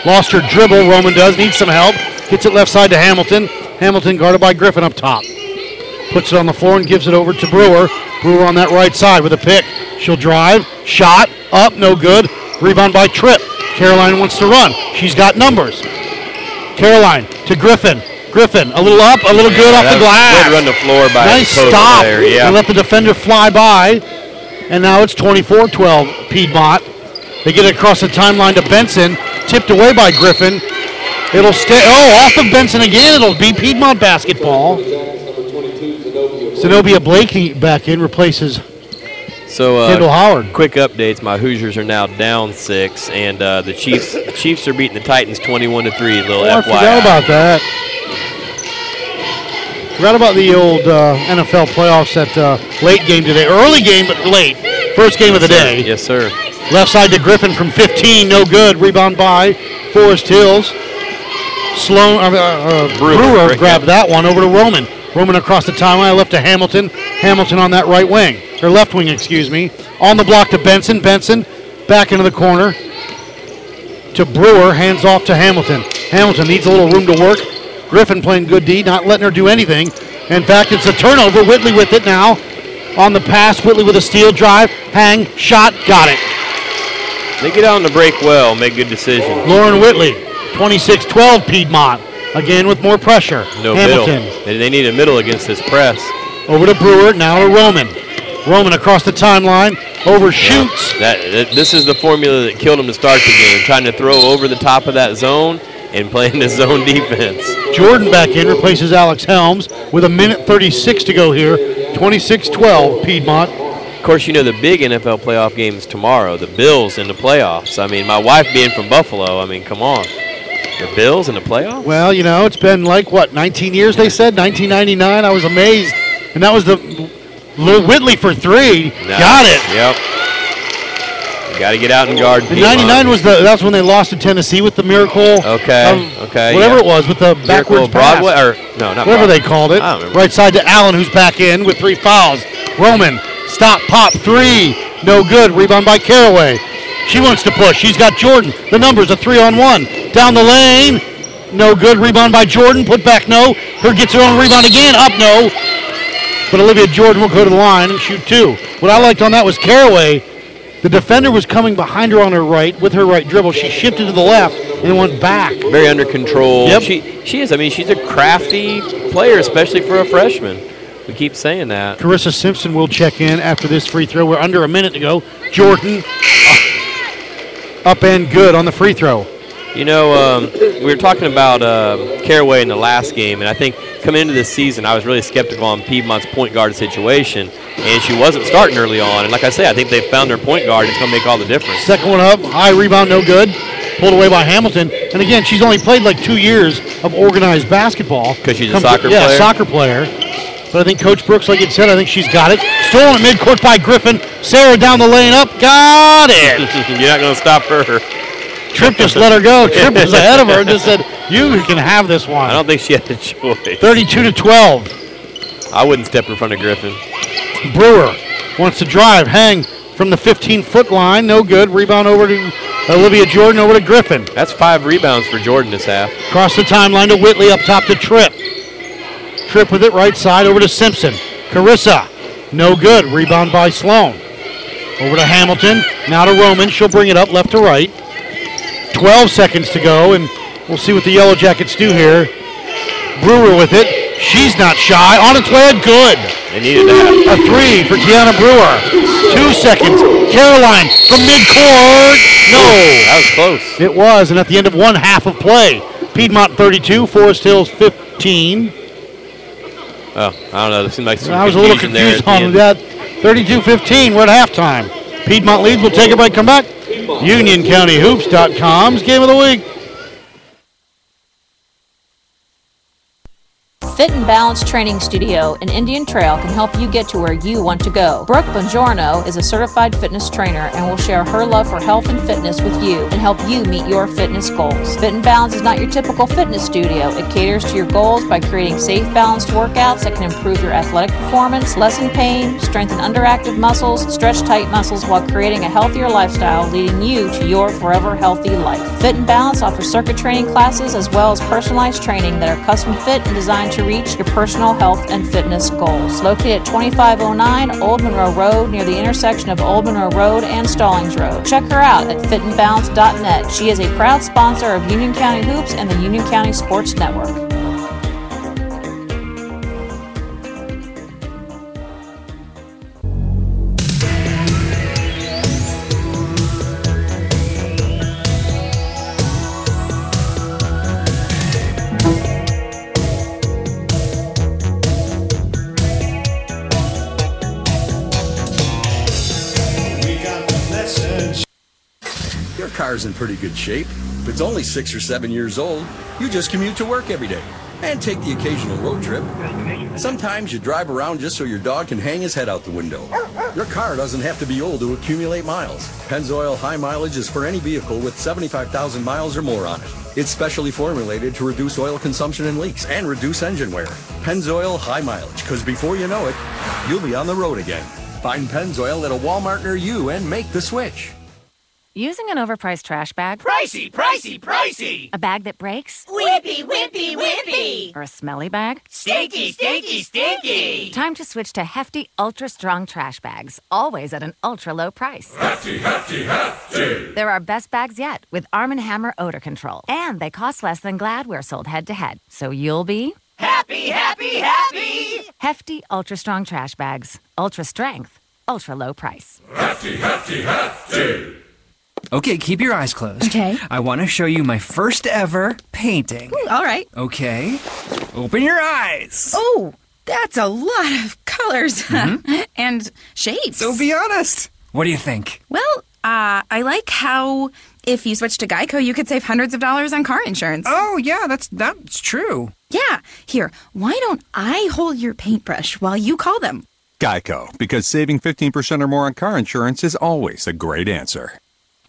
Lost her dribble, Roman does, need some help. Gets it left side to Hamilton. Hamilton guarded by Griffin up top. Puts it on the floor and gives it over to Brewer. Brewer on that right side with a pick. She'll drive, shot, up, no good. Rebound by Tripp. Caroline wants to run. She's got numbers. Caroline to Griffin. Griffin, a little up, a little good Yeah, off the glass. good run the floor by nice stop. there, yeah. And let the defender fly by. And now it's 24-12 Piedmont. They get it across the timeline to Benson. Tipped away by Griffin. It'll stay. Oh, off of Benson again. It'll be Piedmont basketball. Zenobia Blakey back in replaces So, uh, Kendall Howard. Quick updates: My Hoosiers are now down six, and uh, the Chiefs the Chiefs are beating the Titans twenty-one to three. Little Oh, I FYI. forgot about that. Forgot about the old uh, NFL playoffs at uh, late game today. Early game, but late. First game of the day. Yes, sir. Left side to Griffin from 15, no good. Rebound by Forest Hills. Sloan uh, uh, Brewer, Brewer, grabbed that one over to Roman. Roman across the timeline, left to Hamilton. Hamilton on that right wing, or left wing, excuse me. On the block to Benson. Benson back into the corner to Brewer. Hands off to Hamilton. Hamilton needs a little room to work. Griffin playing good D, not letting her do anything. In fact, it's a turnover. Whitley with it now. On the pass, Whitley with a steal drive, hang, shot, got it. They get on the break well, make good decisions. Lauren Whitley, 26-12 Piedmont. Again with more pressure. No Hamilton middle. They, they need a middle against this press. over to Brewer, now to Roman. Roman across the timeline, overshoots. That, that this is the formula that killed him to start the game, trying to throw over the top of that zone and playing the zone defense. Jordan back in, replaces Alex Helms with a minute 36 to go here. 26-12 Piedmont. Of course, you know the big NFL playoff game is tomorrow. The Bills in the playoffs. I mean, my wife being from Buffalo. I mean, come on, the Bills in the playoffs. Well, you know, it's been like, what, 19 years, they said? 1999. I was amazed. And that was the Whitley for three. Nice. Got it. Yep. Got to get out and guard. Piedmont. 99 was the that's when they lost to Tennessee with the miracle. Okay, of okay, Whatever yeah. it was with the Miracle backwards Broadway, pass. or no, not whatever Broadway. they called it. Right side to Allen, who's back in with three fouls. Roman, stop, pop, three, no good. Rebound by Caraway. She wants to push. She's got Jordan. The numbers a three on one down the lane. No good. Rebound by Jordan. Put back no. Her gets her own rebound again. Up no. But Olivia Jordan will go to the line and shoot two. What I liked on that was Caraway. The defender was coming behind her on her right with her right dribble. She shifted to the left and went back. Very under control. Yep. She she is. I mean, she's a crafty player, especially for a freshman. We keep saying that. Carissa Simpson will check in after this free throw. We're under a minute to go. Jordan uh, up and good on the free throw. You know, um, we were talking about uh, Caraway in the last game, and I think coming into this season, I was really skeptical on Piedmont's point guard situation, and she wasn't starting early on. And like I say, I think they found their point guard. It's going to make all the difference. Second one up, high rebound, no good. Pulled away by Hamilton. And again, she's only played like two years of organized basketball because she's a soccer yeah, player? soccer player. But I think Coach Brooks, like you said, I think she's got it. Stolen at midcourt by Griffin. Sarah down the lane up. Got it. [laughs] You're not going to stop her. Tripp just let her go. Tripp was ahead of her and just said, "You can have this one." I don't think she had the choice. 32 to 12. I wouldn't step in front of Griffin. Brewer wants to drive, hang from the 15-foot line. No good. Rebound over to Olivia Jordan, over to Griffin. That's five rebounds for Jordan this half. Across the timeline to Whitley, up top to Tripp. Tripp with it right side over to Simpson. Carissa, no good. Rebound by Sloan. Over to Hamilton. Now to Roman. She'll bring it up left to right. 12 seconds to go, and we'll see what the Yellow Jackets do here. Brewer with it. She's not shy. On its way, good. They needed that. A three for Tiana Brewer. Two seconds. Caroline from midcourt. No. That was close. It was, and at the end of one half of play, Piedmont 32, Forest Hills 15. Oh, I don't know. This seemed like I was a little confused on that. 32-15. We're at halftime. Piedmont leads. We'll take it by come back. UnionCountyHoops.com's game of the week. Fit and Balance Training Studio in Indian Trail can help you get to where you want to go. Brooke Bongiorno is a certified fitness trainer and will share her love for health and fitness with you and help you meet your fitness goals. Fit and Balance is not your typical fitness studio. It caters to your goals by creating safe, balanced workouts that can improve your athletic performance, lessen pain, strengthen underactive muscles, stretch tight muscles while creating a healthier lifestyle, leading you to your forever healthy life. Fit and Balance offers circuit training classes as well as personalized training that are custom fit and designed to reach your personal health and fitness goals. Located at 2509 Old Monroe Road near the intersection of Old Monroe Road and Stallings Road. Check her out at fitandbalance.net. She is a proud sponsor of Union County Hoops and the Union County Sports Network. Pretty good shape. If it's only six or seven years old, you just commute to work every day and take the occasional road trip. Sometimes you drive around just so your dog can hang his head out the window. Your car doesn't have to be old to accumulate miles. Pennzoil High Mileage is for any vehicle with 75,000 miles or more on it. It's specially formulated to reduce oil consumption and leaks and reduce engine wear. Pennzoil High Mileage, because before you know it, you'll be on the road again. Find Pennzoil at a Walmart near you and make the switch. Using an overpriced trash bag? Pricey, pricey, pricey! A bag that breaks? Whippy, whippy, whippy! Or a smelly bag? Stinky, stinky, stinky! Time to switch to hefty, ultra strong trash bags, always at an ultra low price. Hefty, hefty, hefty! They're our best bags yet with Arm & Hammer odor control. And they cost less than Glad we're sold head to head. So you'll be Happy, happy, happy! hefty, ultra strong trash bags. Ultra strength, ultra low price. Hefty, hefty, hefty! Okay, keep your eyes closed. Okay. I want to show you my first ever painting. All right. Okay. Open your eyes. Oh, that's a lot of colors [laughs] and shapes. So be honest. What do you think? Well, uh, I like how if you switch to Geico, you could save hundreds of dollars on car insurance. Oh, yeah, that's that's true. Yeah. Here, why don't I hold your paintbrush while you call them? Geico, because saving 15% or more on car insurance is always a great answer.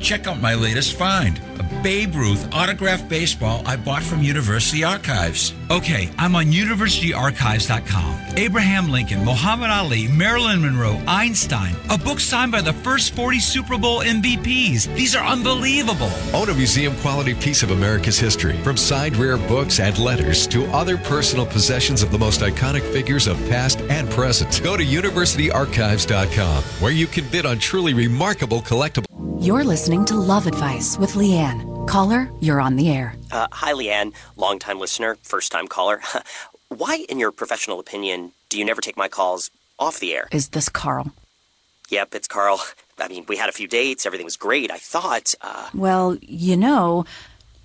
Check out my latest find a Babe Ruth autographed baseball I bought from University Archives. Okay, I'm on universityarchives.com. Abraham Lincoln, Muhammad Ali, Marilyn Monroe, Einstein, a book signed by the first 40 Super Bowl MVPs. These are unbelievable. Own a museum quality piece of America's history, from signed rare books and letters to other personal possessions of the most iconic figures of past and present. Go to universityarchives.com, where you can bid on truly remarkable collectibles. You're listening to Love Advice with Leanne. Caller, you're on the air. Uh, hi, Leanne, longtime listener, first time caller. [laughs] Why, in your professional opinion, do you never take my calls off the air? Is this Carl? Yep, it's Carl. [laughs] I mean, we had a few dates, everything was great. I thought, uh, Well, you know,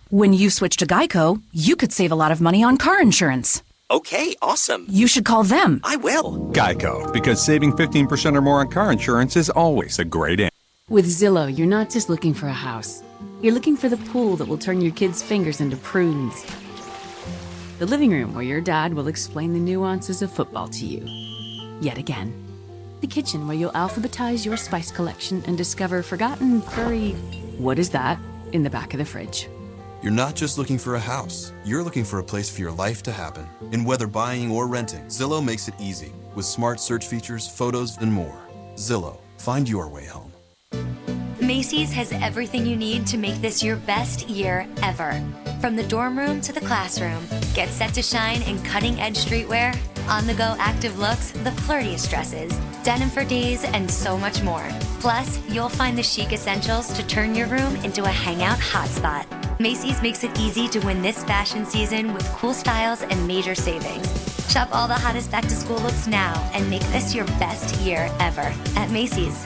when you switch to Geico, you could save a lot of money on car insurance. okay, awesome. You should call them. I will. Geico, because saving 15% or more on car insurance is always a great answer. With Zillow, you're not just looking for a house. You're looking for the pool that will turn your kids' fingers into prunes. The living room where your dad will explain the nuances of football to you. Yet again. The kitchen where you'll alphabetize your spice collection and discover forgotten furry. What is that? in the back of the fridge. You're not just looking for a house, you're looking for a place for your life to happen. And whether buying or renting, Zillow makes it easy with smart search features, photos, and more. Zillow, find your way home. Macy's has everything you need to make this your best year ever. From the dorm room to the classroom, get set to shine in cutting edge streetwear, on the go active looks, the flirtiest dresses, denim for days, and so much more. Plus, you'll find the chic essentials to turn your room into a hangout hotspot. Macy's makes it easy to win this fashion season with cool styles and major savings. Shop all the hottest back to school looks now and make this your best year ever at Macy's.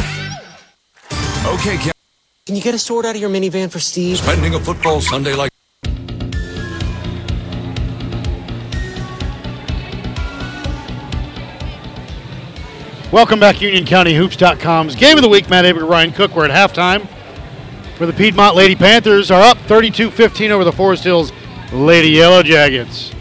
Okay, Ken. Can you get a sword out of your minivan for Steve? Spending a football Sunday like. Welcome back, UnionCountyHoops.com's Game of the Week. Matt Avery, Ryan Cook. We're at halftime. For the Piedmont Lady Panthers are up 32-15 over the Forest Hills Lady Yellow Jackets.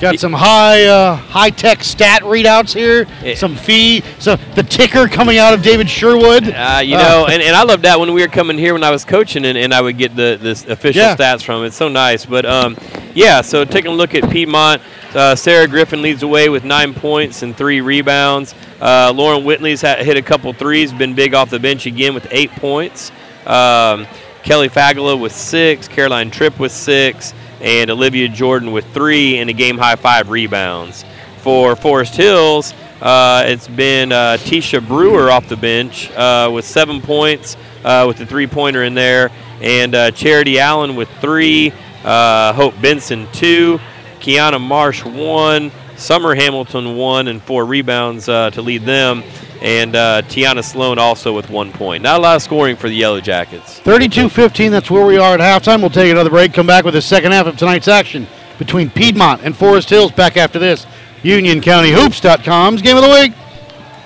Got some high uh, high tech stat readouts here. Some fee, so the ticker coming out of David Sherwood. Uh, you know, and, and I loved that when we were coming here when I was coaching, and, and I would get the this official Yeah. stats from it. It's so nice. But um, yeah, so taking a look at Piedmont, uh, Sarah Griffin leads the way with nine points and three rebounds. Uh, Lauren Whitley's hit a couple threes, been big off the bench again with eight points. Um, Kelly Fagala with six, Caroline Tripp with six, and Olivia Jordan with three, and a game high five rebounds. For Forest Hills, uh, it's been uh, Tisha Brewer off the bench uh, with seven points, uh, with the three pointer in there, and uh, Charity Allen with three, uh, Hope Benson two, Kiana Marsh one, Summer Hamilton one, and four rebounds to lead them, and uh, Tiana Sloan also with one point. Not a lot of scoring for the Yellow Jackets. 32-15, that's where we are at halftime. We'll take another break, come back with the second half of tonight's action between Piedmont and Forest Hills back after this. UnionCountyHoops.com's Game of the Week.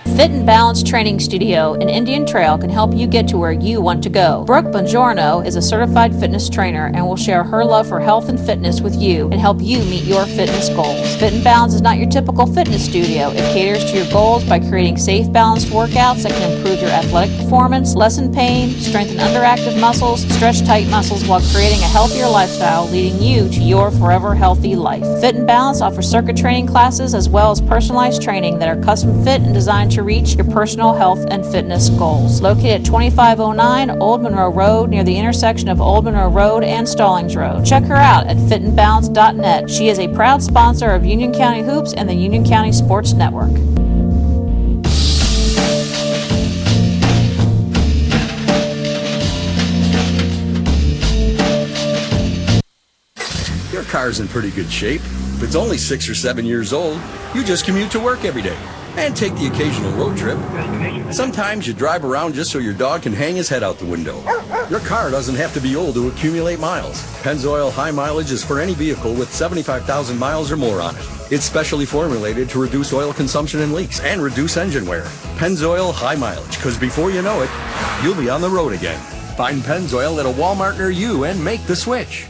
Fit and Balance Training Studio in Indian Trail can help you get to where you want to go. Brooke Bongiorno is a certified fitness trainer and will share her love for health and fitness with you and help you meet your fitness goals. Fit and Balance is not your typical fitness studio. It caters to your goals by creating safe, balanced workouts that can improve your athletic performance, lessen pain, strengthen underactive muscles, stretch tight muscles while creating a healthier lifestyle, leading you to your forever healthy life. Fit and Balance offers circuit training classes as well as personalized training that are custom fit and designed to reach your personal health and fitness goals. Located at 2509 Old Monroe Road near the intersection of Old Monroe Road and Stallings Road. Check her out at fitandbalance.net. She is a proud sponsor of Union County Hoops and the Union County Sports Network. Your car's in pretty good shape. If it's only six or seven years old, you just commute to work every day and take the occasional road trip. Sometimes you drive around just so your dog can hang his head out the window. Your car doesn't have to be old to accumulate miles. Pennzoil High Mileage is for any vehicle with 75,000 miles or more on it. It's specially formulated to reduce oil consumption and leaks and reduce engine wear. Pennzoil High Mileage, because before you know it, you'll be on the road again. Find Pennzoil at a Walmart near you and make the switch.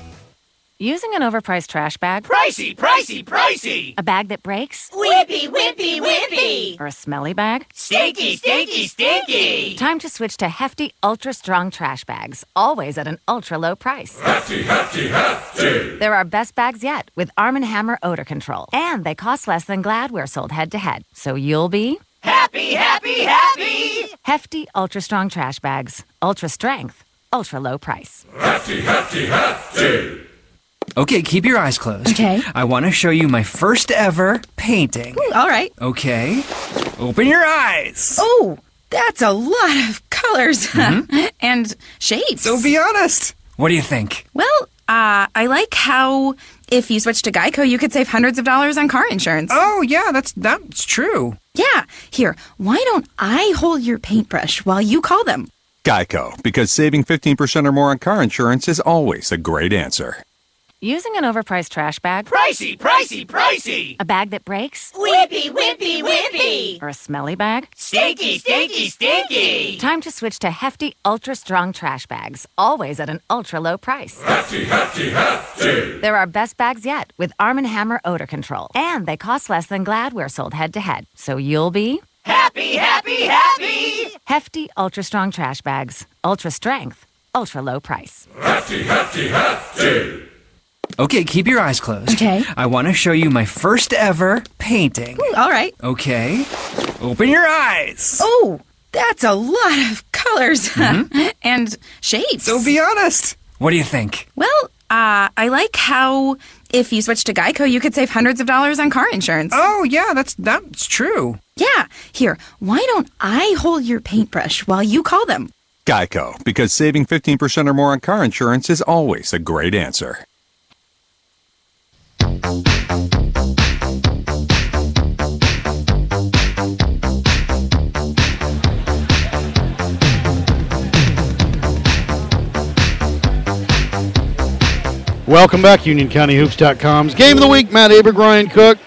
Using an overpriced trash bag? Pricey, pricey, pricey! A bag that breaks? Whippy, whippy, whippy! Or a smelly bag? Stinky, stinky, stinky! Time to switch to hefty, ultra strong trash bags, always at an ultra low price. Hefty, hefty, hefty! They're our best bags yet with Arm & Hammer odor control. And they cost less than Glad we're sold head to head. So you'll be Happy, happy, happy! hefty, ultra strong trash bags. Ultra strength, ultra low price. Hefty, hefty, hefty! Okay, keep your eyes closed. Okay. I want to show you my first ever painting. All right. Okay. Open your eyes. Oh, that's a lot of colors [laughs] and shapes. So be honest. What do you think? Well, uh, I like how if you switch to Geico, you could save hundreds of dollars on car insurance. Oh, yeah, that's that's true. Yeah. Here, why don't I hold your paintbrush while you call them? Geico, because saving 15% or more on car insurance is always a great answer. Using an overpriced trash bag? Pricey, pricey, pricey! A bag that breaks? Whippy, whippy, whippy! Or a smelly bag? Stinky, stinky, stinky! Time to switch to hefty, ultra strong trash bags, always at an ultra low price. Hefty, hefty, hefty! They're our best bags yet with Arm & Hammer odor control. And they cost less than Glad we're sold head to head. So you'll be Happy, happy, happy! hefty, ultra strong trash bags, ultra strength, ultra low price. Hefty, hefty, hefty! Okay, keep your eyes closed. Okay. I want to show you my first ever painting. Ooh, all right. Okay. Open your eyes. Oh, that's a lot of colors [laughs] and shapes. So be honest. What do you think? Well, uh, I like how if you switch to Geico, you could save hundreds of dollars on car insurance. Oh, yeah, that's that's true. Yeah. Here, why don't I hold your paintbrush while you call them? Geico, because saving 15% or more on car insurance is always a great answer. Welcome back, UnionCountyHoops.com's Game of the Week. Matt Aber, Cook,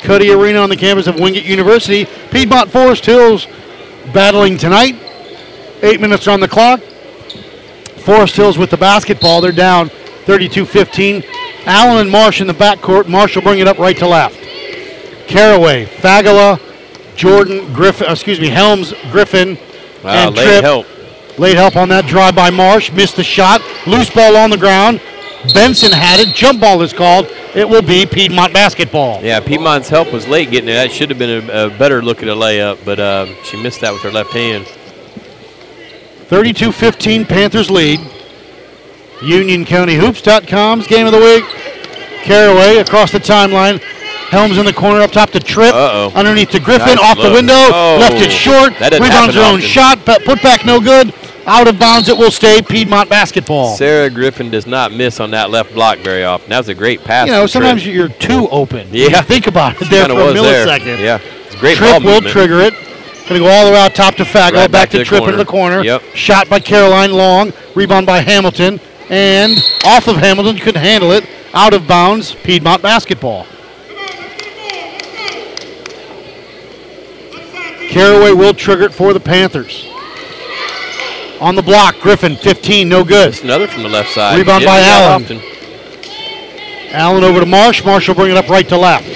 Cuddy Arena on the campus of Wingate University. Piedmont Forest Hills battling tonight. Eight minutes on the clock. Forest Hills with the basketball. They're down 32-15. Allen and Marsh in the backcourt. Marsh will bring it up right to left. Caraway, Fagala, Jordan, Griffin, uh, excuse me, Helms, Griffin, Wow, and late Tripp. help. Late help on that drive by Marsh. Missed the shot. Loose ball on the ground. Benson had it. Jump ball is called. It will be Piedmont basketball. Yeah, Piedmont's help was late getting it. That should have been a, a better look at a layup, but um, she missed that with her left hand. 32-15 Panthers lead. UnionCountyHoops.com's game of the week. Caraway across the timeline. Helms in the corner up top to Tripp. Uh-oh. Underneath to Griffin. Nice off the window. Oh. Left it short. Rebounds her own often. shot. But put back no good. Out of bounds it will stay. Piedmont basketball. Sarah Griffin does not miss on that left block very often. That was a great pass. You know, sometimes Tripp. you're too open. Yeah. Think about it there for a was there. millisecond. Yeah. It's great Tripp ball will trigger it. Going to go all the way out top to Fagel. Right back, back to, to the Tripp into the corner. corner. Yep. Shot by Caroline Long. Rebound by Hamilton. And off of Hamilton. Couldn't handle it. Out of bounds. Piedmont basketball. Caraway will trigger it for the Panthers. On the block, Griffin, 15, no good. Just another from the left side. Rebound by Allen. often. Allen over to Marsh. Marsh will bring it up right to left.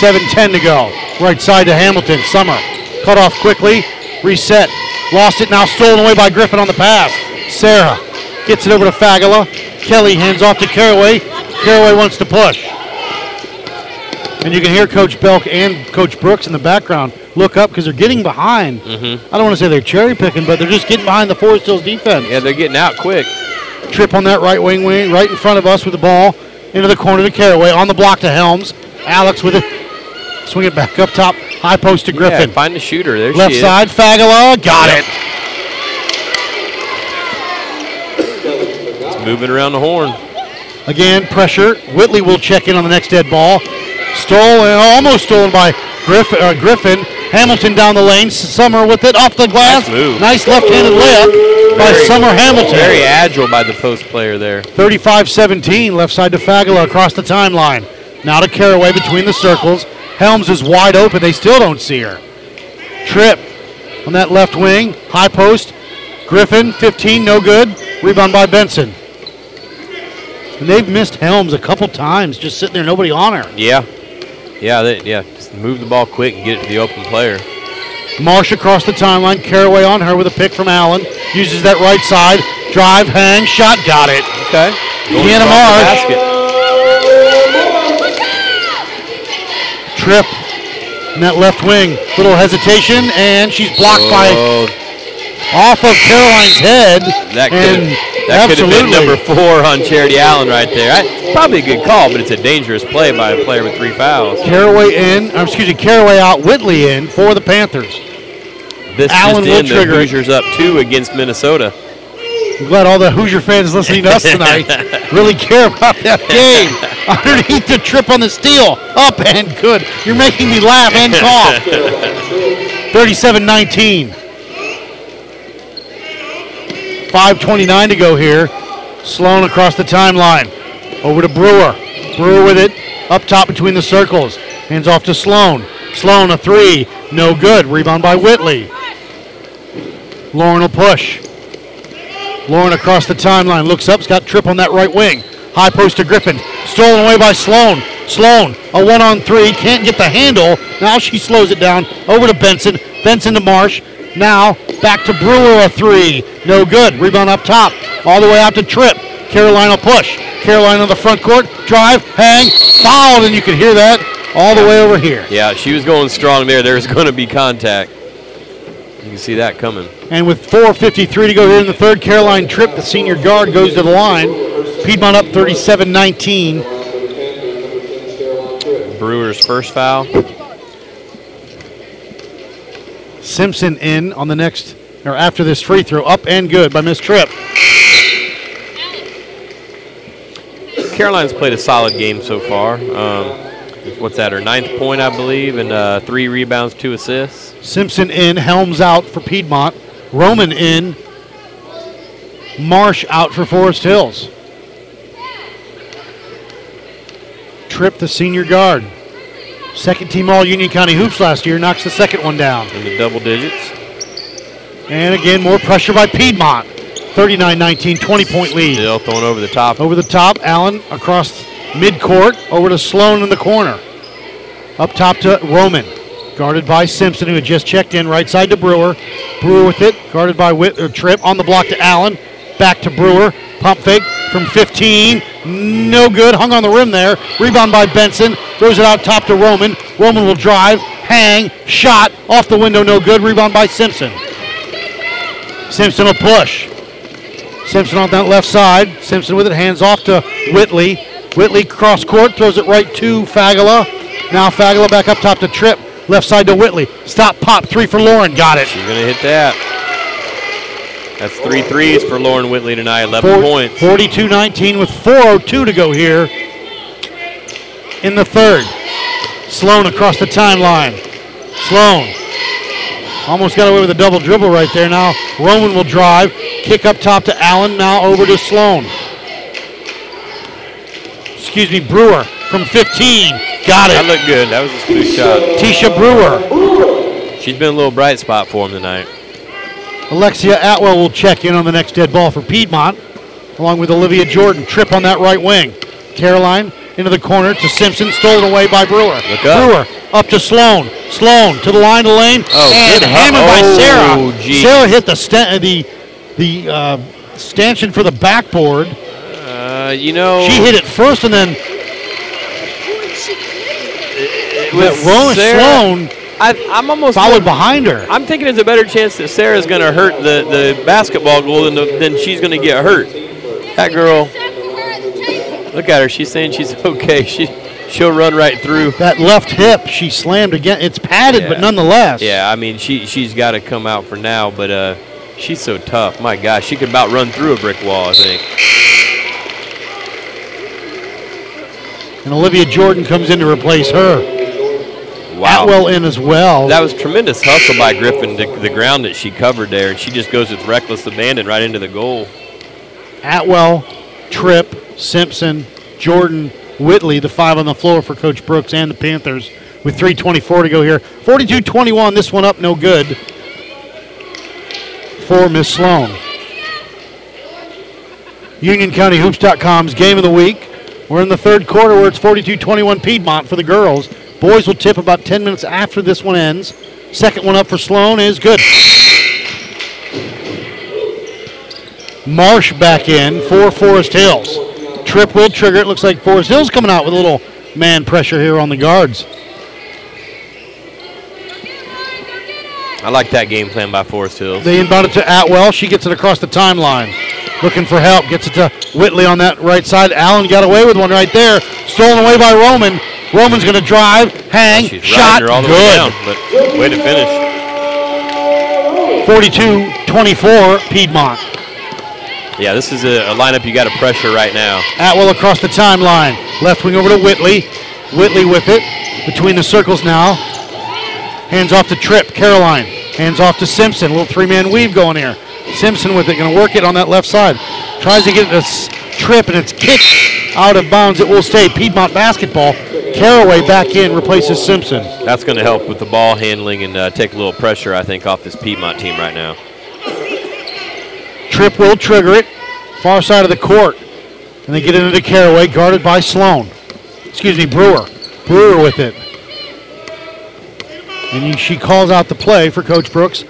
7-10 to go. Right side to Hamilton. Summer. Cut off quickly. Reset. Lost it. Now stolen away by Griffin on the pass. Sarah gets it over to Fagala. Kelly hands off to Caraway. Caraway wants to push. And you can hear Coach Belk and Coach Brooks in the background look up because they're getting behind. Mm-hmm. I don't want to say they're cherry picking, but they're just getting behind the Forest Hills defense. Yeah, they're getting out quick. Tripp on that right wing wing, right in front of us with the ball into the corner to Caraway. On the block to Helms. Alex with it. Swing it back up top. High post to Griffin. Yeah, find the shooter. There Left she is. side, Fagala. Got it. Moving around the horn. Again, pressure. Whitley will check in on the next dead ball. Stolen, almost stolen by Griffin. Uh, Griffin. Hamilton down the lane. Summer with it off the glass. Nice move. Nice left-handed layup by Very- Summer Hamilton. Very agile by the post player there. 35-17, left side to Fagala across the timeline. Now to Caraway between the circles. Helms is wide open. They still don't see her. Tripp on that left wing. High post. Griffin, 15, no good. Rebound by Benson. And they've missed Helms a couple times, just sitting there, nobody on her. Yeah. Yeah, they, yeah. Just move the ball quick and get it to the open player. Marsh across the timeline. Caraway on her with a pick from Allen. Uses that right side. Drive, hang, shot, got it. Okay. Deanna Marsh. Tripp in that left wing. Little hesitation, and she's blocked by off of Caroline's head. that could that could have been number four on Charity Allen right there. I, probably a good call, but it's a dangerous play by a player with three fouls. Caraway in, or excuse me, Caraway out, Whitley in for the Panthers. This Allen just in, the. Hoosiers up two against Minnesota. I'm glad all the Hoosier fans listening to us tonight [laughs] really care about that game. [laughs] underneath the Tripp on the steal. Up and good. You're making me laugh and cough. [laughs] 37 19. 5.29 to go here. Sloan across the timeline. Over to Brewer. Brewer with it. Up top between the circles. Hands off to Sloan. Sloan a three. No good. Rebound by Whitley. Lauren will push. Lauren across the timeline. Looks up. Has got Tripp on that right wing. High post to Griffin. Stolen away by Sloan. Sloan, a one on three. Can't get the handle. Now she slows it down. Over to Benson. Benson to Marsh. Now back to Brewer a three. No good. Rebound up top. All the way out to Tripp. Carolina push. Carolina on the front court. Drive. Hang. Fouled. And you can hear that all the way over here. Yeah, she was going strong there. There's going to be contact. You can see that coming. And with 4.53 to go here in the third, Caroline Tripp, the senior guard, goes to the line. Piedmont up 37 19. Brewer's first foul. Simpson in on the next, or after this free throw, up and good by Miss Tripp. Caroline's played a solid game so far. Um, what's that, her ninth point, I believe, and uh, three rebounds, two assists. Simpson in, Helms out for Piedmont. Roman in, Marsh out for Forest Hills. Tripp the senior guard. Second team All Union County Hoops last year, knocks the second one down. In the double digits. And again, more pressure by Piedmont. 39 19, 20 point lead. Still throwing over the top. Over the top, Allen across midcourt, over to Sloan in the corner. Up top to Roman, guarded by Simpson, who had just checked in. Right side to Brewer. Brewer with it, guarded by Whit- or Tripp. On the block to Allen. Back to Brewer. Pump fake from 15. No good. Hung on the rim there. Rebound by Benson. Throws it out top to Roman. Roman will drive. Hang. Shot. Off the window. No good. Rebound by Simpson. Simpson will push. Simpson on that left side. Simpson with it. Hands off to Whitley. Whitley cross court. Throws it right to Fagala. Now Fagala back up top to Tripp. Left side to Whitley. Stop pop. Three for Lauren. Got it. She's going to hit that. That's three threes for Lauren Whitley tonight. 11 Four- points. 42-19 with 4.02 to go here in the third. Sloan across the timeline. Sloan almost got away with a double dribble right there. Now Roman will drive. Kick up top to Allen. Now over to Sloan. Excuse me, Brewer from 15. Got it. That looked good. That was a smooth shot. Tisha Brewer. She's been a little bright spot for him tonight. Alexia Atwell will check in on the next dead ball for Piedmont, along with Olivia Jordan. Tripp on that right wing. Caroline into the corner to Simpson, stolen away by Brewer. Look up. Brewer up to Sloan. Sloan to the line of lane. Oh, and good hu- hammered by oh, Sarah. geez. Sarah hit the sta- the the uh, stanchion for the backboard. Uh, you know, She hit it first, and then with Rowan Sarah- Sloan I, I'm almost followed behind her. I'm thinking there's a better chance that Sarah's going to hurt the, the basketball goal than, the, than she's going to get hurt. That girl, look at her. She's saying she's [laughs] okay. She she'll run right through. That left hip, she slammed again. It's padded, but nonetheless. Yeah, I mean she she's got to come out for now, but uh, she's so tough. My gosh, she could about run through a brick wall. I think. And Olivia Jordan comes in to replace her. Wow. Atwell in as well. That was tremendous hustle by Griffin to the ground that she covered there, and she just goes with reckless abandon right into the goal. Atwell, Tripp, Simpson, Jordan, Whitley, the five on the floor for Coach Brooks and the Panthers with 3.24 to go here. 42 21, this one up, no good for Miss Sloan. UnionCountyHoops.com's game of the week. We're in the third quarter where it's 42 21 Piedmont for the girls. Boys will tip about 10 minutes after this one ends. Second one up for Sloan is good. Marsh back in for Forest Hills. Tripp will trigger. It looks like Forest Hills coming out with a little man pressure here on the guards. I like that game plan by Forest Hills. They inbound it to Atwell. She gets it across the timeline. Looking for help. Gets it to Whitley on that right side. Allen got away with one right there. Stolen away by Roman. Roman's going to drive, hang, She's shot, all the way good. down, but way to finish. 42-24 Piedmont. Yeah, this is a, a lineup you got to pressure right now. Atwell across the timeline. Left wing over to Whitley. Whitley with it. Between the circles now. Hands off to Tripp. Caroline. Hands off to Simpson. Little three man weave going here. Simpson with it. Going to work it on that left side. Tries to get it a Tripp and it's kicked out of bounds. It will stay. Piedmont basketball. Caraway back in replaces Simpson. That's going to help with the ball handling and uh, take a little pressure, I think, off this Piedmont team right now. Tripp will trigger it. Far side of the court. And they get it into Caraway, guarded by Sloan. Excuse me, Brewer. Brewer with it. And she calls out the play for Coach Brooks.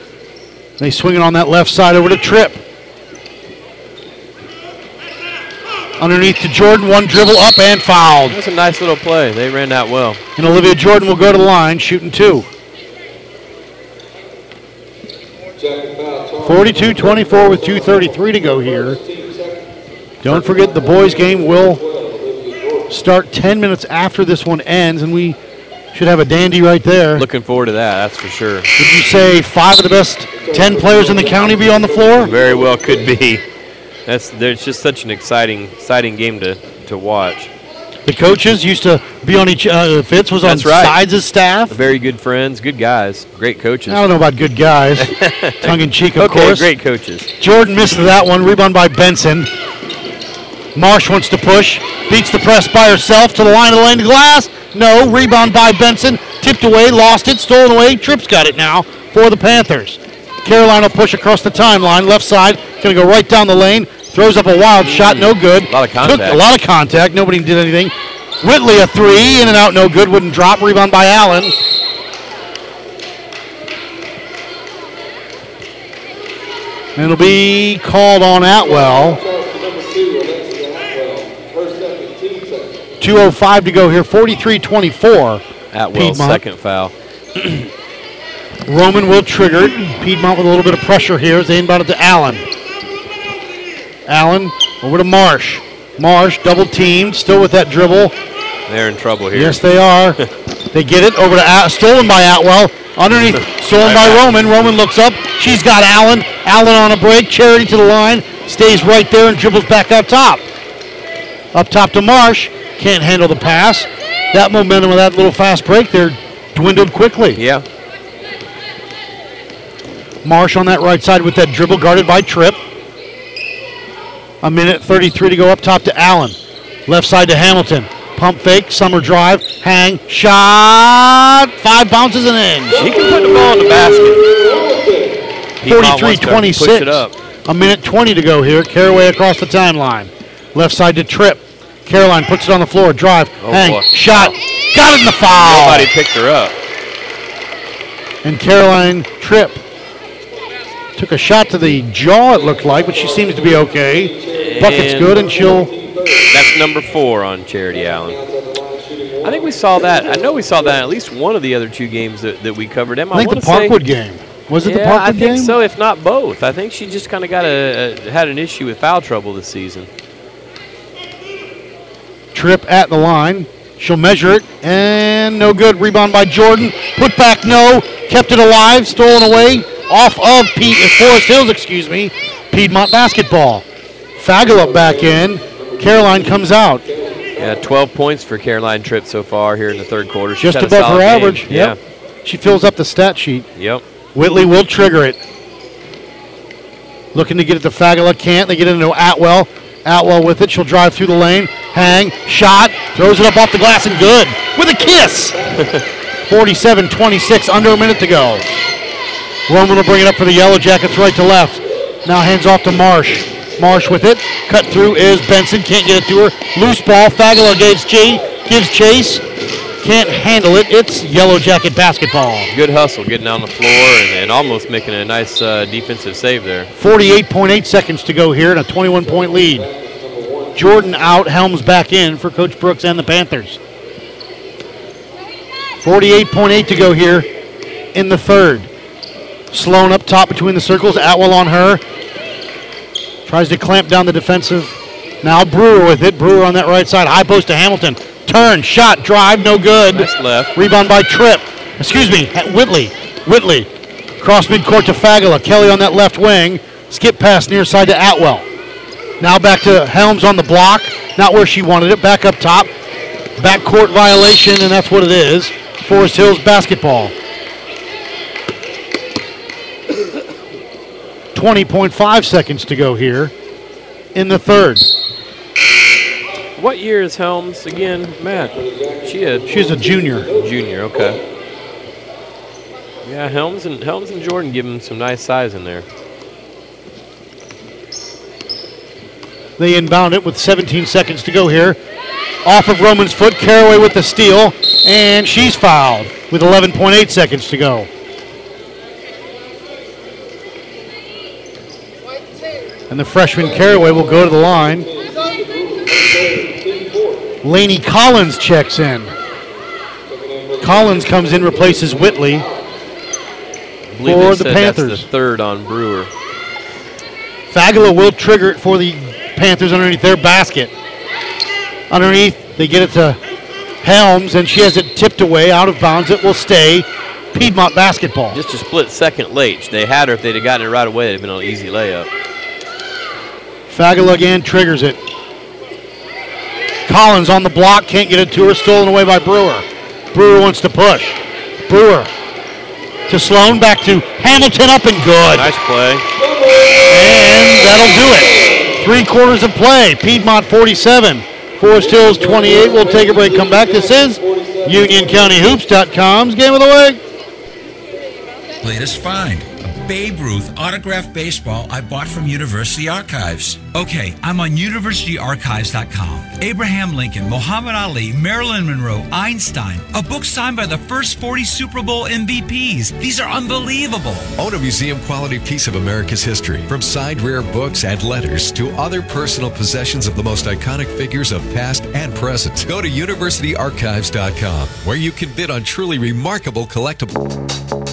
They swing it on that left side over to Tripp. Underneath to Jordan, one dribble up and fouled. That's a nice little play. They ran that well. And Olivia Jordan will go to the line, shooting two. 42 24 with 2.33 to go here. Don't forget the boys' game will start 10 minutes after this one ends, and we should have a dandy right there. Looking forward to that, that's for sure. Would you say five of the best 10 players in the county be on the floor? Very well could be. That's there's just such an exciting exciting game to, to watch. The coaches used to be on each. Uh, Fitz was That's on right. sides of staff. Very good friends, good guys, great coaches. I don't know about good guys. [laughs] Tongue in cheek, of okay, course. great coaches. Jordan missed that one. Rebound by Benson. Marsh wants to push. Beats the press by herself to the line of the lane glass. No. Rebound by Benson. Tipped away. Lost it. Stolen away. Tripp's got it now for the Panthers. Carolina will push across the timeline. Left side. Going to go right down the lane. Throws up a wild mm. shot. No good. A lot of Took contact. a lot of contact. Nobody did anything. Whitley a three. In and out. No good. Wouldn't drop. Rebound by Allen. And it'll be called on Atwell. 2.05 to go here. 43 24. Atwell's second foul. [clears throat] Roman will trigger it. Piedmont with a little bit of pressure here as they inbound it to Allen. Allen over to Marsh. Marsh double teamed, still with that dribble. They're in trouble here. Yes, they are. [laughs] they get it over to At- stolen by Atwell. Underneath, stolen by Roman. Roman looks up. She's got Allen. Allen on a break. Charity to the line. Stays right there and dribbles back up top. Up top to Marsh. Can't handle the pass. That momentum of that little fast break there dwindled quickly. Yeah. Marsh on that right side with that dribble guarded by Tripp. A minute 33 to go up top to Allen. Left side to Hamilton. Pump fake, summer drive, hang, shot. Five bounces and in. He can put the ball in the basket. 43 wants to 26. Push it up. A minute 20 to go here. Caraway across the timeline. Left side to Tripp. Caroline puts it on the floor. Drive, Oh, hang, boy. shot. Got it in the foul. Nobody picked her up. And Caroline Tripp took a shot to the jaw, it looked like, but she seems to be okay. Bucket's And- good, and she'll. That's number four on Charity Allen. I think we saw that. I know we saw that in at least one of the other two games that, that we covered. Emma, I think the wanna say- Parkwood game. Was it the Parkwood game? I think game? so, if not both. I think she just kind of got a, a had an issue with foul trouble this season. Tripp at the line. She'll measure it, and no good. Rebound by Jordan. Put back, no. Kept it alive. Stolen away. Off of Pete, uh, Forest Hills, excuse me. Piedmont basketball. Fagala back in. Caroline comes out. Yeah, 12 points for Caroline Tripp so far here in the third quarter. She's Just above her game. average. Yep. She fills up the stat sheet. Yep. Whitley will trigger it. Looking to get it to Fagala. Can't. They get it into Atwell. Atwell with it. She'll drive through the lane. Hang. Shot. Throws it up off the glass and good. With a kiss. [laughs] 47 26. Under a minute to go. Roman will bring it up for the Yellow Jackets right to left. Now hands off to Marsh. Marsh with it. Cut through is Benson. Can't get it to her. Loose ball. Fagala gives chase. Gives chase. Can't handle it. It's Yellow Jacket basketball. Good hustle, getting down the floor and, and almost making a nice uh, defensive save there. 48.8 seconds to go here and a 21 point lead. Jordan out, Helms back in for Coach Brooks and the Panthers. 48.8 to go here in the third. Sloan up top between the circles, Atwell on her. Tries to clamp down the defensive. Now Brewer with it. Brewer on that right side. High post to Hamilton. Turn, shot, drive, no good. Nice left. Rebound by Tripp. Excuse me, Whitley. Whitley. Cross midcourt to Fagala. Kelly on that left wing. Skip pass near side to Atwell. Now back to Helms on the block. Not where she wanted it. Back up top. Backcourt violation, and that's what it is. Forest Hills basketball. 20.5 seconds to go here in the third. What year is Helms again, Matt? She had. She's a junior. Junior, okay. Yeah, Helms and Helms and Jordan give him some nice size in there. They inbound it with 17 seconds to go here. Off of Roman's foot, Caraway with the steal, and she's fouled with 11.8 seconds to go. And the freshman Caraway will go to the line. Laney Collins checks in. Collins comes in, replaces Whitley for the Panthers. That's the third on Brewer. Fagala will trigger it for the Panthers underneath their basket. Underneath, they get it to Helms, and she has it tipped away out of bounds. It will stay Piedmont basketball. Just a split second late. They had her if they'd have gotten it right away. It'd have been an easy layup. Fagala again triggers it. Collins on the block, can't get it to her, stolen away by Brewer. Brewer wants to push. Brewer to Sloan, back to Hamilton, up and good. Nice play. And that'll do it. Three quarters of play. Piedmont 47. Forest Hills 28. We'll take a break, come back. This is UnionCountyHoops.com's Game of the Week. Latest find. Babe Ruth autographed baseball I bought from University Archives. Okay, I'm on universityarchives.com. Abraham Lincoln, Muhammad Ali, Marilyn Monroe, Einstein. A book signed by the first 40 Super Bowl MVPs. These are unbelievable. Own a museum quality piece of America's history, from signed rare books and letters to other personal possessions of the most iconic figures of past and present. Go to universityarchives.com, where you can bid on truly remarkable collectibles.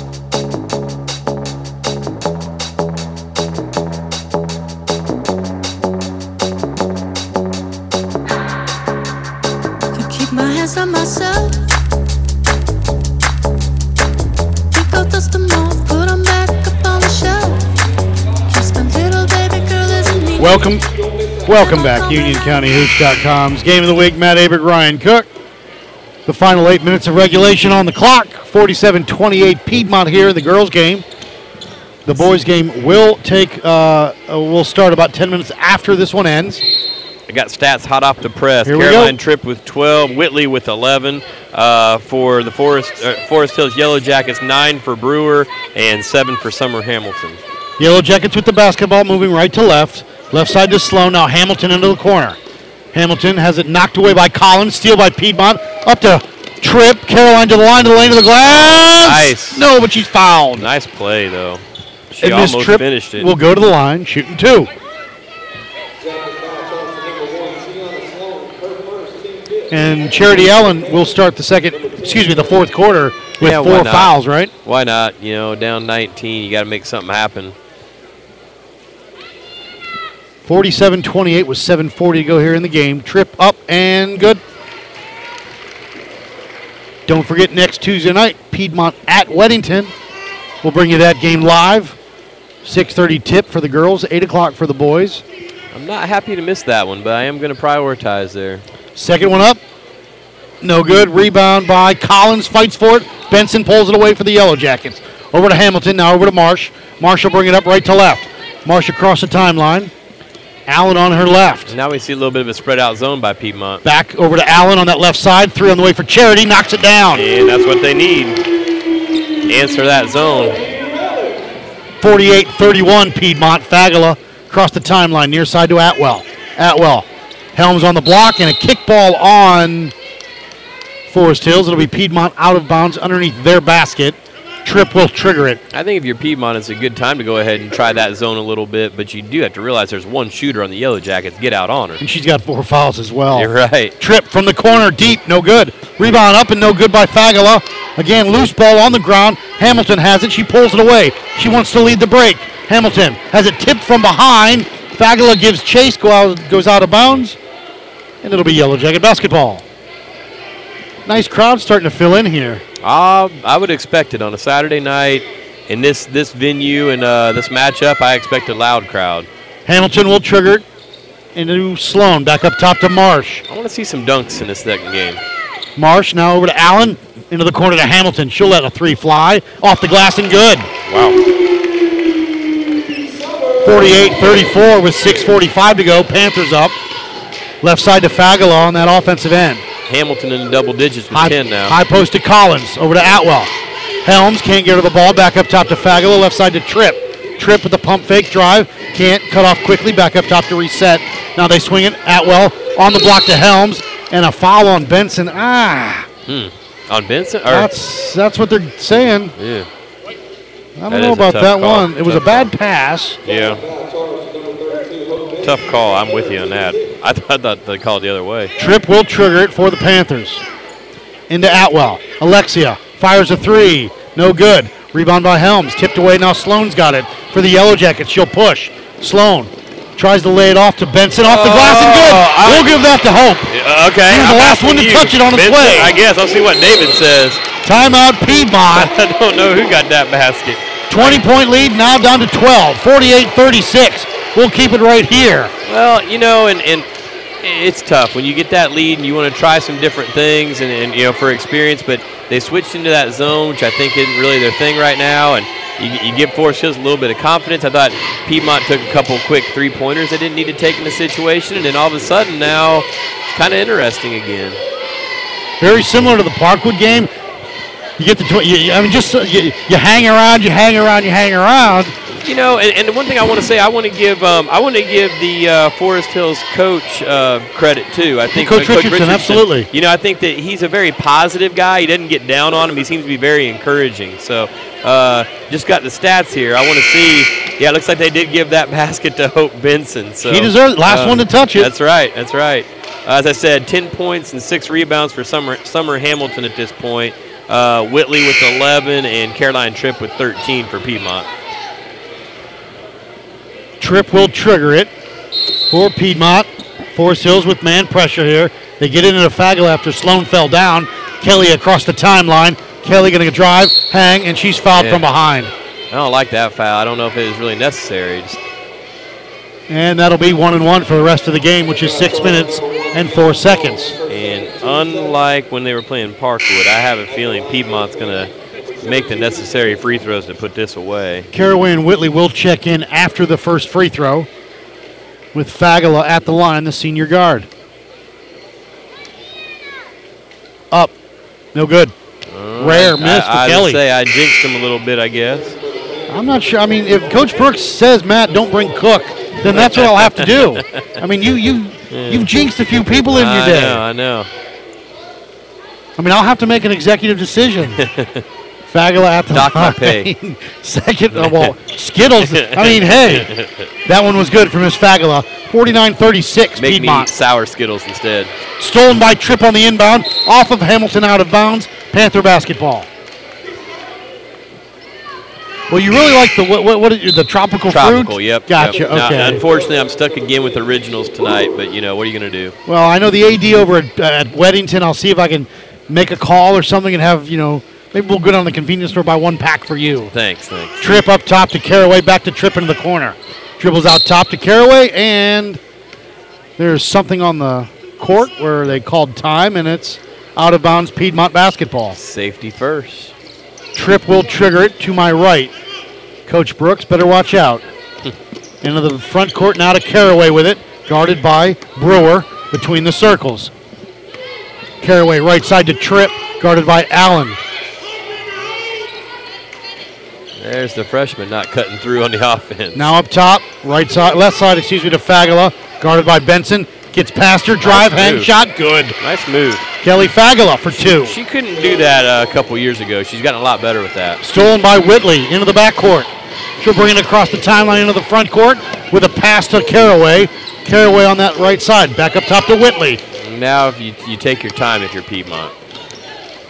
Welcome, welcome back. UnionCountyHoops.com's Game of the Week. Matt Abert, Ryan Cook. The final eight minutes of regulation on the clock. 47-28 Piedmont here in the girls' game. The boys' game will take. Uh, uh, will start about 10 minutes after this one ends. I got stats hot off the press. Here. Caroline Tripp with 12, Whitley with 11 uh, for the Forest uh, Forest Hills Yellow Jackets, nine for Brewer, and seven for Summer Hamilton. Yellow Jackets with the basketball moving right to left. Left side to Sloan. Now Hamilton into the corner. Hamilton has it knocked away by Collins. Steal by Piedmont. Up to Tripp. Caroline to the line, to the lane to the glass. Nice. No, but she's fouled. Nice play though. She and almost Tripp finished it. will go to the line, shooting two. And Charity Allen will start the second, excuse me, the fourth quarter with Yeah, four fouls, right? Why not? You know, down 19, you got to make something happen. 47-28 with 7.40 to go here in the game. Tripp up and good. Don't forget next Tuesday night, Piedmont at Weddington. We'll bring you that game live. 6.30 tip for the girls, 8 o'clock for the boys. I'm not happy to miss that one, but I am going to prioritize there. Second one up. No good. Rebound by Collins. Fights for it. Benson pulls it away for the Yellow Jackets. Over to Hamilton. Now over to Marsh. Marsh will bring it up right to left. Marsh across the timeline. Allen on her left. Now we see a little bit of a spread out zone by Piedmont. Back over to Allen on that left side. Three on the way for Charity. Knocks it down. And that's what they need. Answer that zone. 48 31 Piedmont. Fagala across the timeline. Near side to Atwell. Atwell. Helms on the block and a kickball on Forest Hills. It'll be Piedmont out of bounds underneath their basket. Tripp will trigger it. I think if you're Piedmont, it's a good time to go ahead and try that zone a little bit, but you do have to realize there's one shooter on the Yellow Jackets. Get out on her. And she's got four fouls as well. You're right. Tripp from the corner, deep, no good. Rebound up and no good by Fagala. Again, loose ball on the ground. Hamilton has it. She pulls it away. She wants to lead the break. Hamilton has it tipped from behind. Fagala gives chase, go out, goes out of bounds, and it'll be Yellow Jacket basketball. Nice crowd starting to fill in here. Uh, I would expect it on a Saturday night in this this venue and uh, this matchup. I expect a loud crowd. Hamilton will trigger it. into Sloan. Back up top to Marsh. I want to see some dunks in this second game. Marsh now over to Allen. Into the corner to Hamilton. She'll let a three fly. Off the glass and good. Wow. 48 34 with 6.45 to go. Panthers up. Left side to Fagala on that offensive end. Hamilton in the double digits with High, 10 now. high post to Collins. Over to Atwell. Helms can't get her the ball. Back up top to Fagala. Left side to Tripp. Tripp with the pump fake drive. Can't cut off quickly. Back up top to reset. Now they swing it. Atwell on the block to Helms. And a foul on Benson. Ah. Hmm. On Benson? That's that's what they're saying. yeah. I don't That know about that call. one. It was a bad pass. Yeah. Tough call. I'm with you on that. I, [laughs] th- I thought they called the other way. Tripp will trigger it for the Panthers. Into Atwell. Alexia fires a three. No good. Rebound by Helms. Tipped away. Now Sloan's got it for the Yellow Jackets. She'll push. Sloan tries to lay it off to Benson. Off the glass and good. Oh, I- we'll give that to Hope. Okay. He's I'm the last one to you. touch it on its Benson, way. I guess. I'll see what David says. Timeout Piedmont. [laughs] I don't know who got that basket. 20 point lead now down to 12. 48 36. We'll keep it right here. Well, you know, and, and it's tough when you get that lead and you want to try some different things and, and you know for experience, but they switched into that zone, which I think isn't really their thing right now, and you, you give Forest Hills a little bit of confidence. I thought Piedmont took a couple quick three pointers they didn't need to take in the situation, and then all of a sudden now it's kind of interesting again. Very similar to the Parkwood game. You get the, tw- you, I mean, just uh, you, you hang around, you hang around, you hang around. You know, and, and the one thing I want to say, I want to give, um, I want to give the uh, Forest Hills coach uh, credit too. I think Coach Richardson, absolutely. You know, I think that he's a very positive guy. He doesn't get down on him. He seems to be very encouraging. So, uh, just got the stats here. I want to see. Yeah, it looks like they did give that [laughs] basket to Hope Benson. So She deserves it. Last one to touch it. That's right. That's right. Uh, as I said, 10 points and six rebounds for Summer Summer Hamilton at this point. Uh, Whitley with 11 and Caroline Tripp with 13 for Piedmont. Tripp will trigger it for Piedmont. Forest Hills with man pressure here. They get into the Fagala after Sloan fell down. Kelly across the timeline. Kelly going to drive, hang, and she's fouled Yeah. from behind. I don't like that foul. I don't know if it was really necessary. Just, And that'll be one and one for the rest of the game, which is six minutes and four seconds. and unlike when they were playing Parkwood, I have a feeling Piedmont's going to make the necessary free throws to put this away. Caraway and Whitley will check in after the first free throw with Fagala at the line, the senior guard. Up. No good. Rare Uh, I- miss for I, Kelly. say I jinxed him a little bit, I guess. I'm not sure. I mean, if Coach Brooks says, Matt, don't bring Cook, then that's what I'll have to do. [laughs] I mean, you you you've jinxed a few people in your I day. know, I know. I mean, I'll have to make an executive decision. [laughs] Fagala at the Dock my pay. [laughs] Second, uh, well, Skittles. I mean, hey, [laughs] that one was good for Miss Fagala. 49-36 Make Piedmont. me sour Skittles instead. Stolen by Tripp on the inbound, off of Hamilton out of bounds. Panther basketball. Well, you really like the what? What, what is, the tropical, Tropical, fruit? yep. Gotcha. yep. Now, unfortunately, I'm stuck again with originals tonight, but you know, what are you going to do? Well, I know the AD over at, at Weddington. I'll see if I can make a call or something and have you know maybe we'll go down to the convenience store buy one pack for you. Thanks, thanks. Tripp up top to Caraway, back to Tripp into the corner. Dribbles out top to Caraway, and there's something on the court where they called time, and it's out of bounds Piedmont basketball. Safety first. Tripp will trigger it to my right. Coach Brooks, better watch out. [laughs] Into the front court now to Caraway with it, guarded by Brewer between the circles. Caraway right side to Tripp, guarded by Allen. There's the freshman not cutting through on the [laughs] offense. Now up top, right side, left side, excuse me, to Fagala, guarded by Benson. Gets past her, drive, Nice hang, move. shot, good. Nice move. Kelly Fagala for two. She couldn't do that uh, a couple years ago. She's gotten a lot better with that. Stolen by Whitley into the backcourt. She'll bring it across the timeline into the front court with a pass to Caraway. Caraway on that right side. Back up top to Whitley. Now, if you, you take your time if you're Piedmont.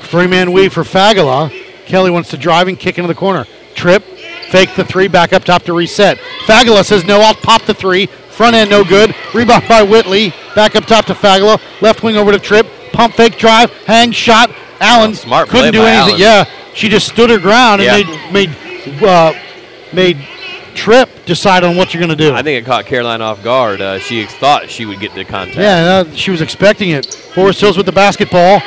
Three man weave for Fagala. Kelly wants to drive and kick into the corner. Tripp, fake the three, back up top to reset. Fagala says no, I'll pop the three. Front end no good. Rebound by Whitley. Back up top to Fagala. Left wing over to Tripp. Pump fake drive. Hang shot. Allen smart couldn't do anything. Allen. Yeah, she just stood her ground Yeah. and made made uh, made Tripp decide on what you're going to do. I think it caught Caroline off guard. Uh, she thought she would get the contact. Yeah, uh, she was expecting it. Forest Hills with the basketball.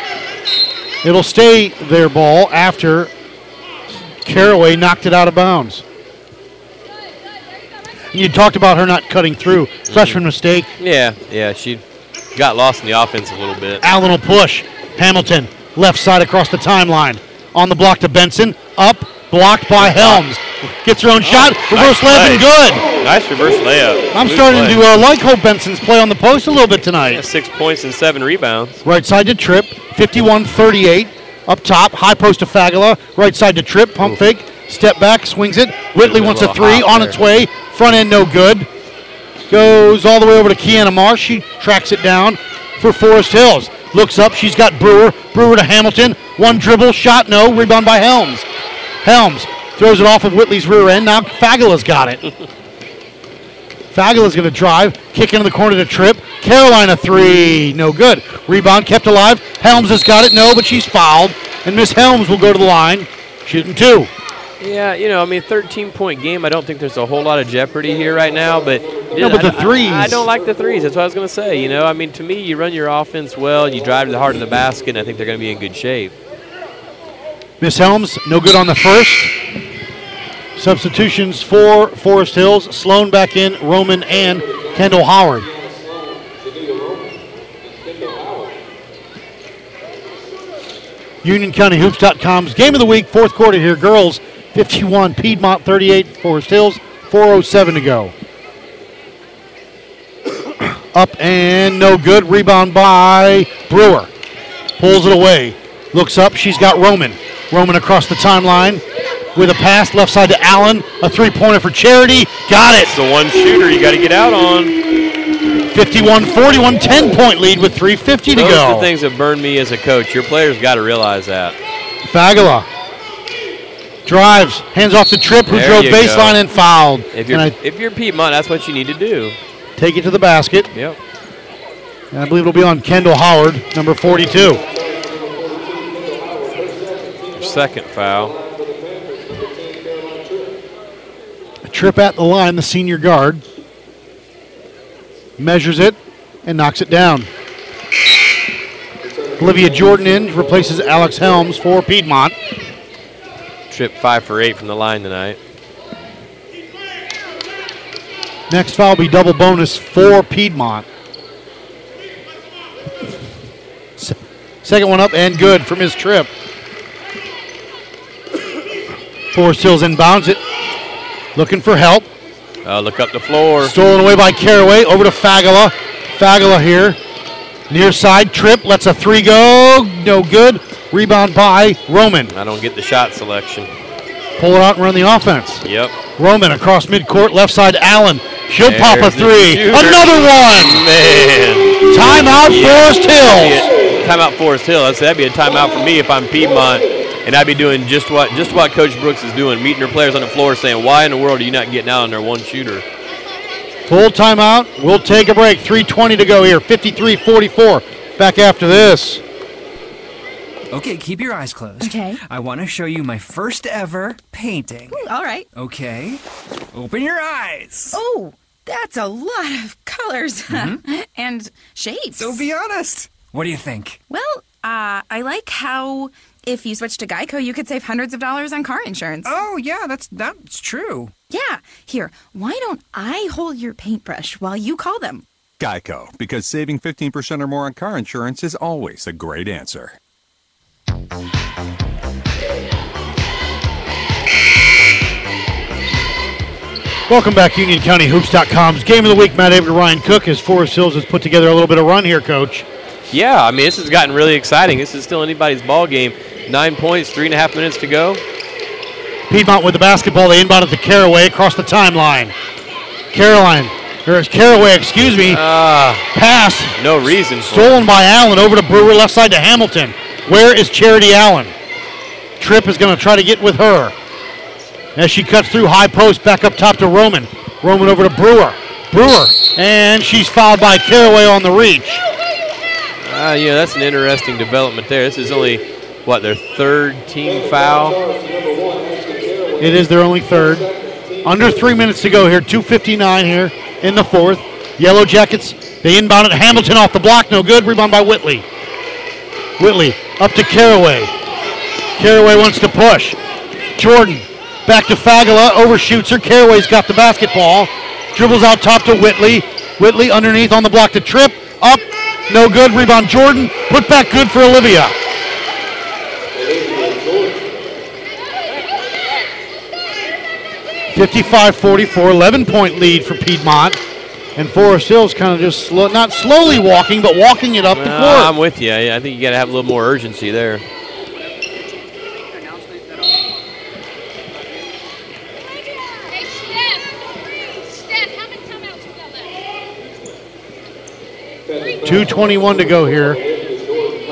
It'll stay their ball after Caraway knocked it out of bounds. You talked about her not cutting through. Freshman mistake. Yeah, yeah, she got lost in the offense a little bit. Allen will push. Hamilton, left side across the timeline. On the block to Benson. Up, blocked by Helms. Gets her own shot. Reverse Oh, nice layup and good. Nice reverse layup. I'm Good starting play. to uh, like Hope Benson's play on the post a little bit tonight. Six points and seven rebounds. Right side to Tripp, 51-38. Up top, high post to Fagala. Right side to Tripp, pump fake, step back, swings it. Whitley wants a three, on there. its way. Front end no good. Goes all the way over to Kiana Marsh. She tracks it down for Forest Hills. Looks up, she's got Brewer. Brewer to Hamilton. One dribble, shot no. Rebound by Helms. Helms throws it off of Whitley's rear end. Now Fagala's got it. [laughs] Fagala's going to drive, kick into the corner to Tripp. Carolina three, no good. Rebound kept alive. Helms has got it, no, but she's fouled. And Miss Helms will go to the line, shooting two. Yeah, you know, I mean, 13 point game. I don't think there's a whole lot of jeopardy here right now, but No, but I- the threes. I, I don't like the threes. That's what I was going to say. You know, I mean, to me, you run your offense well, you drive to the heart of the basket, and I think they're going to be in good shape. Miss Helms, no good on the first. Substitutions for Forest Hills. Sloan back in, Roman and Kendall Howard. UnionCountyHoops.com's game of the week, fourth quarter here. Girls 51, Piedmont 38, Forest Hills 407 to go. [coughs] Up and no good. Rebound by Brewer. Pulls it away. Looks up. She's got Roman. Roman across the timeline with a pass left side to Allen. A three pointer for Charity. Got it. It's the one shooter you got to get out on. 51 41, 10 point lead with 3.50 to go. Those are the things that burn me as a coach. Your players got to realize that. Fagala drives, hands off the Tripp, who There drove baseline go. and fouled. If you're, I if you're Piedmont, that's what you need to do. take it to the basket. Yep. And I believe it'll be on Kendall Howard, number 42. Your second foul. A Tripp at the line, the senior guard. Measures it and knocks it down. Olivia Jordan in, replaces Alex Helms for Piedmont. Tripp five for eight from the line tonight. Next foul will be double bonus for Piedmont. Second one up and good from his Tripp. Forest Hills inbounds it. Looking for help. Uh, look up the floor. Stolen away by Caraway. Over to Fagala. Fagala here. Near side Tripp. Lets a three go. No good. Rebound by Roman. I don't get the shot selection. Pull it out and run the offense. Yep. Roman across midcourt. Left side Allen. She'll pop a three. Another one. Man. Timeout Forest That'd Hills. Timeout Forest Hill. That's, that'd be a timeout for me if I'm Piedmont, and I'd be doing just what just what Coach Brooks is doing, meeting her players on the floor, saying, "Why in the world are you not getting out on their one shooter?" Full timeout. We'll take a break. 3.20 to go here. 53 44. Back after this. Okay, keep your eyes closed. Okay. I want to show you my first ever painting. All right. Okay. Open your eyes. Oh, that's a lot of colors [laughs] and shapes. So be honest. What do you think? Well, uh, I like how if you switch to Geico, you could save hundreds of dollars on car insurance. Oh, yeah, that's that's true. Yeah. Here, why don't I hold your paintbrush while you call them? Geico, because saving 15% or more on car insurance is always a great answer. Welcome back, UnionCountyHoops.com's Game of the Week. Matt Avery, Ryan Cook, as Forest Hills has put together a little bit of run here, Coach. Yeah, I mean this has gotten really exciting. This is still anybody's ball game. Nine points, three and a half minutes to go. Piedmont with the basketball. They inbound it to Caraway across the timeline. Caroline, or Caraway, excuse me. Ah. Pass No reason stolen by Allen over to Brewer, left side to Hamilton. Where is Charity Allen? Tripp is going to try to get with her. As she cuts through high post, back up top to Roman. Roman over to Brewer. Brewer, and she's fouled by Caraway on the reach. Uh, yeah, that's an interesting development there. This is only what their third team foul. It is their only third. Under three minutes to go here. 2.59 here in the fourth. Yellow Jackets, they inbound it. Hamilton off the block. No good. Rebound by Whitley. Whitley up to Caraway. Caraway wants to push. Jordan back to Fagala. Overshoots her. Caraway's got the basketball. Dribbles out top to Whitley. Whitley underneath on the block to Trip. Up. No good. Rebound Jordan. Put back good for Olivia. Fifty-five forty-four, 11 point lead for Piedmont. And Forest Hills kind of just slow, not slowly walking, but walking it up the Well, court. I'm with you. I I think you got to have a little more urgency there. Two twenty-one to go here.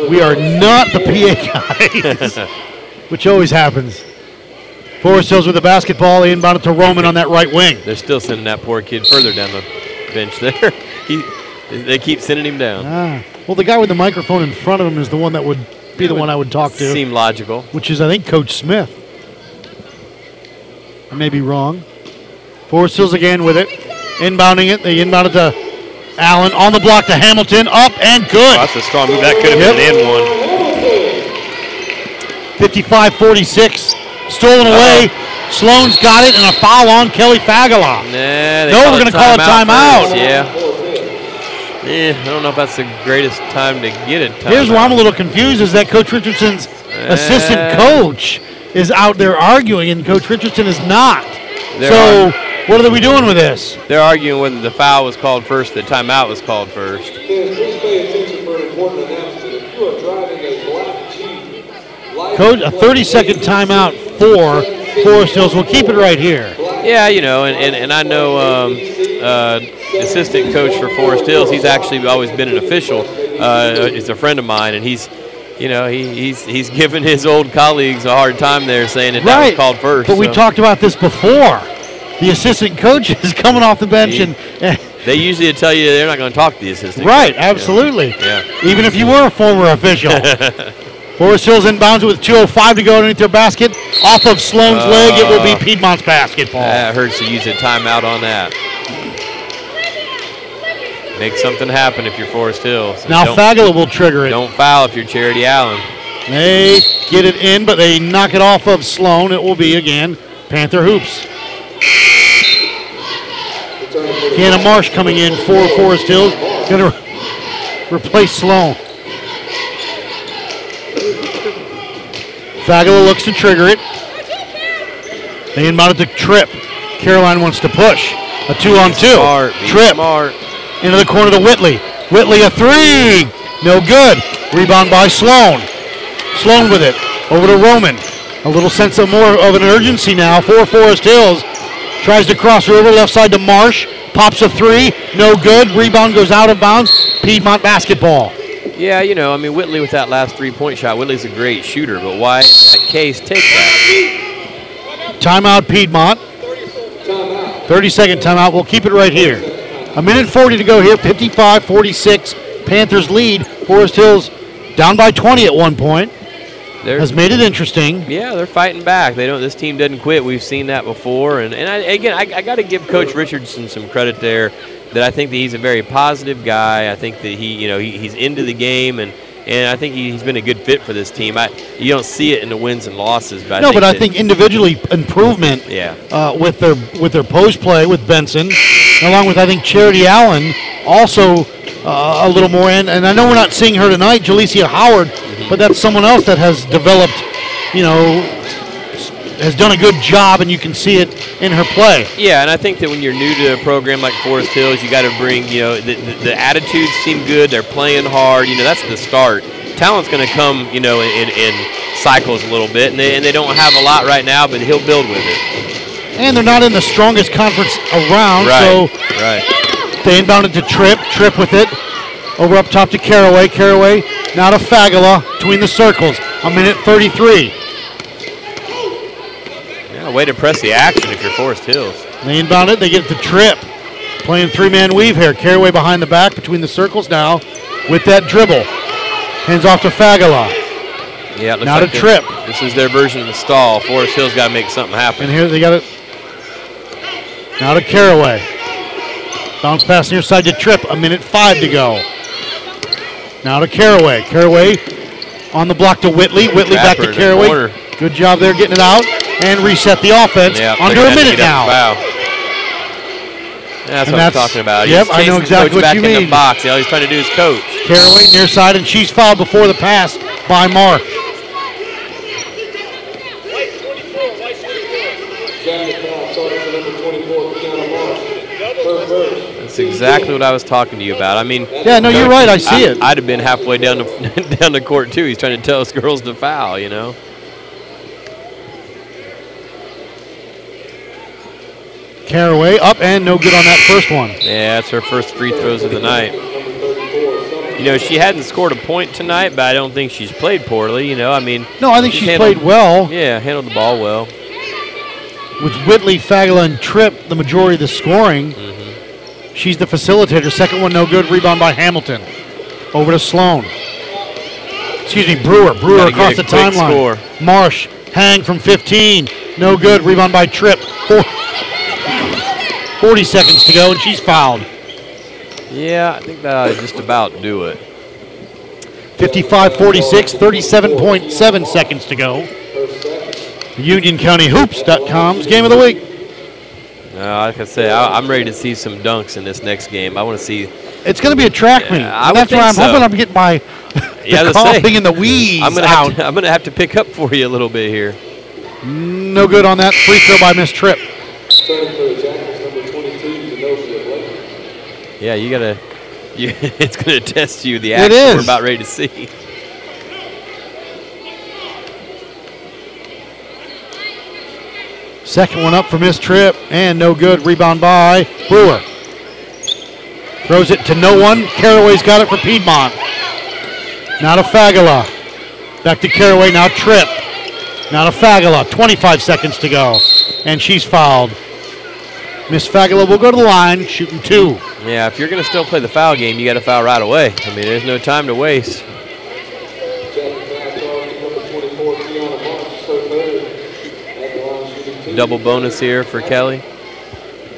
We are not the PA guys, [laughs] which always happens. Forest Hills with the basketball. Inbound to Roman on that right wing. They're still sending that poor kid further down the bench there. [laughs] he, they keep sending him down. Ah, well, the guy with the microphone in front of him is the one that would be the one I would talk to. Seem logical. Which is, I think, Coach Smith. I may be wrong. Forest Hills again with it. Inbounding it. They inbound it to Allen. On the block to Hamilton. Up and good. That's a strong move. That could have Yep. been an and one. 55 46. Stolen away. Sloan's got it, and a foul on Kelly Fagala. Nah, they No, we're gonna call a timeout. first, Yeah. Yeah, I don't know if that's the greatest time to get it. Here's where I'm a little confused is that Coach Richardson's assistant Uh, coach is out there arguing, and Coach Richardson is not. So, are- what are we doing with this? They're arguing whether the foul was called first, the timeout was called first. Coach, a 30 second timeout for Forest Hills. We'll keep it right here. Yeah, you know, and, and, and I know um, uh, assistant coach for Forest Hills. He's actually always been an official. Uh, he's a friend of mine, and he's, you know, he, he's he's given his old colleagues a hard time there, saying that that right. was called first. But we talked about this before. The assistant coach [laughs] is coming off the bench, and They usually tell you they're not going to talk to the assistant. right, coach. absolutely. Yeah. Even if you were a former official. [laughs] Forest Hills inbounds with 2.05 to go underneath their basket. Off of Sloan's leg, it will be Uh, Piedmont's basketball. That hurts to use a timeout on that. Make something happen if you're Forest Hills. now Fagala will trigger it. Don't foul if you're Charity Allen. They get it in, but they knock it off of Sloan. It will be again Panther Hoops. Canna Marsh coming in for Forest Hills. Going to replace Sloan. Fagala looks to trigger it. They inbound it to Tripp. Caroline wants to push. A two on two. Smart, Tripp smart. into the corner to Whitley. Whitley a three. No good. Rebound by Sloan. Sloan with it. Over to Roman. A little sense of more of an urgency now for Forest Hills. Tries to cross over left side to Marsh. Pops a three. No good. Rebound goes out of bounds. Piedmont basketball. Yeah, you know, I mean, Whitley with that last three-point shot, Whitley's a great shooter, but why in that case take that? Timeout Piedmont. 30 second timeout. We'll keep it right here. A minute 40 to go here. 55 46. Panthers lead. Forest Hills down by 20 at one point. They're- Has made it interesting. Yeah, they're fighting back. They don't. This team doesn't quit. We've seen that before, and and I, again, I, I got to give Coach Richardson some credit there. That I think that he's a very positive guy. I think that he, you know, he, he's into the game, and and I think he, he's been a good fit for this team. I you don't see it in the wins and losses, but I no, think but I think individually improvement yeah. uh, with their with their post play with Benson, along with I think Charity Allen, also uh, a little more. And, and I know we're not seeing her tonight, Jalecia Howard, Mm-hmm. but that's someone else that has developed, you know, has done a good job, and you can see it in her play. Yeah, and I think that when you're new to a program like Forest Hills, you got to bring, you know, the, the, the attitudes seem good. They're playing hard. You know, that's the start. Talent's going to come, you know, in, in cycles a little bit, and they, and they don't have a lot right now, but he'll build with it. And they're not in the strongest conference around, Right. so right. They inbounded to Tripp. Tripp with it. Over up top to Caraway. Caraway now to Fagala between the circles. A minute 33. Yeah, way to press the action if you're Forest Hills. They inbound it. They get the Tripp. Playing three man weave here. Caraway behind the back between the circles now with that dribble. Hands off to Fagala. Yeah, it Now like to they're- Tripp. This is their version of the stall. Forest Hills got to make something happen. And here they got it. Now to Caraway. Bounce pass near side to Tripp. A minute five to go. Now to Caraway. Caraway on the block to Whitley. Whitley back to Caraway. Good job there getting it out and reset the offense. Yeah, Under a gonna have to minute now. That's And what I'm talking about. yep, he's I know exactly what back you in mean. the box. All he's trying to do is coach. Caraway near side, and she's fouled before the pass by Mark. That's exactly what I was talking to you about. I mean, Yeah, no, you're right. I see it. I'd have been halfway down the [laughs] down the court too. He's trying to tell us girls to foul. You know. Caraway up and no good on that first one. Yeah, that's her first free throws of the night. You know, she hadn't scored a point tonight, but I don't think she's played poorly. You know, I mean. No, I think she's handled- played well. Yeah, handled the ball well. With Whitley, Fagala, and Tripp, the majority of the scoring. Mm-hmm. She's the facilitator. Second one, no good. Rebound by Hamilton. Over to Sloan. Excuse me, Brewer. Brewer across the timeline. score. Marsh, hang from 15. No good. Rebound by Tripp. Four, 40 seconds to go, and she's fouled. Yeah, I think that to just about do it. 55 46, 37.7 seconds to go. UnionCountyHoops.com's game of the week. No, like I say, I, I'm ready to see some dunks in this next game. I want to see. It's going to be a track meet. I and that's why I'm so. hoping I'm getting my [laughs] Yeah, the to say, coughing and the wheeze I'm gonna out. to, I'm gonna have to pick up for you a little bit here. No good on that free throw by Miss Tripp. Yeah, you gotta. You, [laughs] it's gonna test you the action we're about ready to see. Second one up for Miss Tripp, and no good. Rebound by Brewer. Throws it to no one. Caraway's got it for Piedmont. Now to Fagala. Back to Caraway. Now Tripp. Now to Fagala. 25 seconds to go. And she's fouled. Miss Fagala will go to the line, shooting two. Yeah, if you're gonna still play the foul game, you got to foul right away. I mean, there's no time to waste. Double bonus here for Kelly.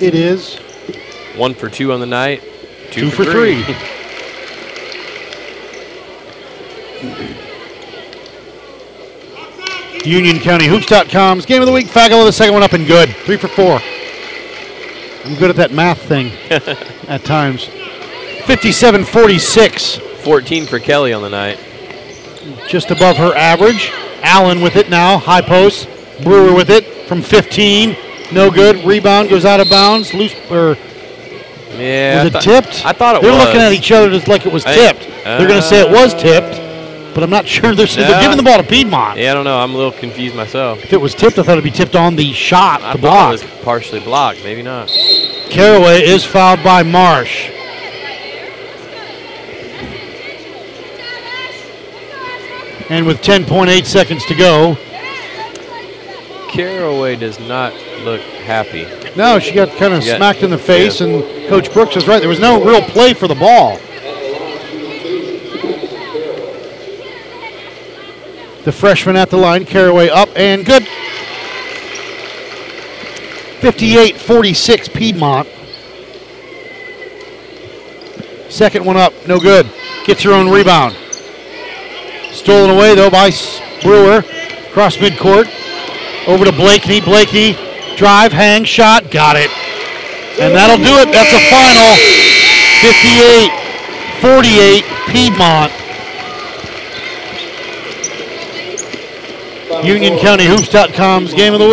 It is. One for two on the night. Two for three. [laughs] UnionCountyHoops.com's game of the week. Fagala, the second one up and good. Three for four. I'm good at that math thing [laughs] at times. 57 46. 14 for Kelly on the night. Just above her average. Allen with it now. High post. Brewer with it from 15. No good. Rebound goes out of bounds. Loose or Yeah. Was it thought- tipped? I thought it was. They're was. looking at each other just like it was I- tipped. They're going to say it was uh, tipped, but I'm not sure. They're, they're giving the ball to Piedmont. Yeah, I don't know. I'm a little confused myself. If it was tipped, I thought it'd be tipped on the shot I to block. it was partially blocked. Maybe not. Caraway is fouled by Marsh. And with 10.8 seconds to go, Caraway does not look happy. no, she got kind of She got- smacked in the face, and Coach Brooks was right. There was no real play for the ball. The freshman at the line, Caraway up and good. 58 46 Piedmont. Second one up, no good. Gets her own rebound. Stolen away though by Brewer. Cross midcourt. Over to Blakeney. Blakeney drive, hang, shot, got it. And that'll do it. That's a final. 58 48 Piedmont. UnionCountyHoops.com's game of the week.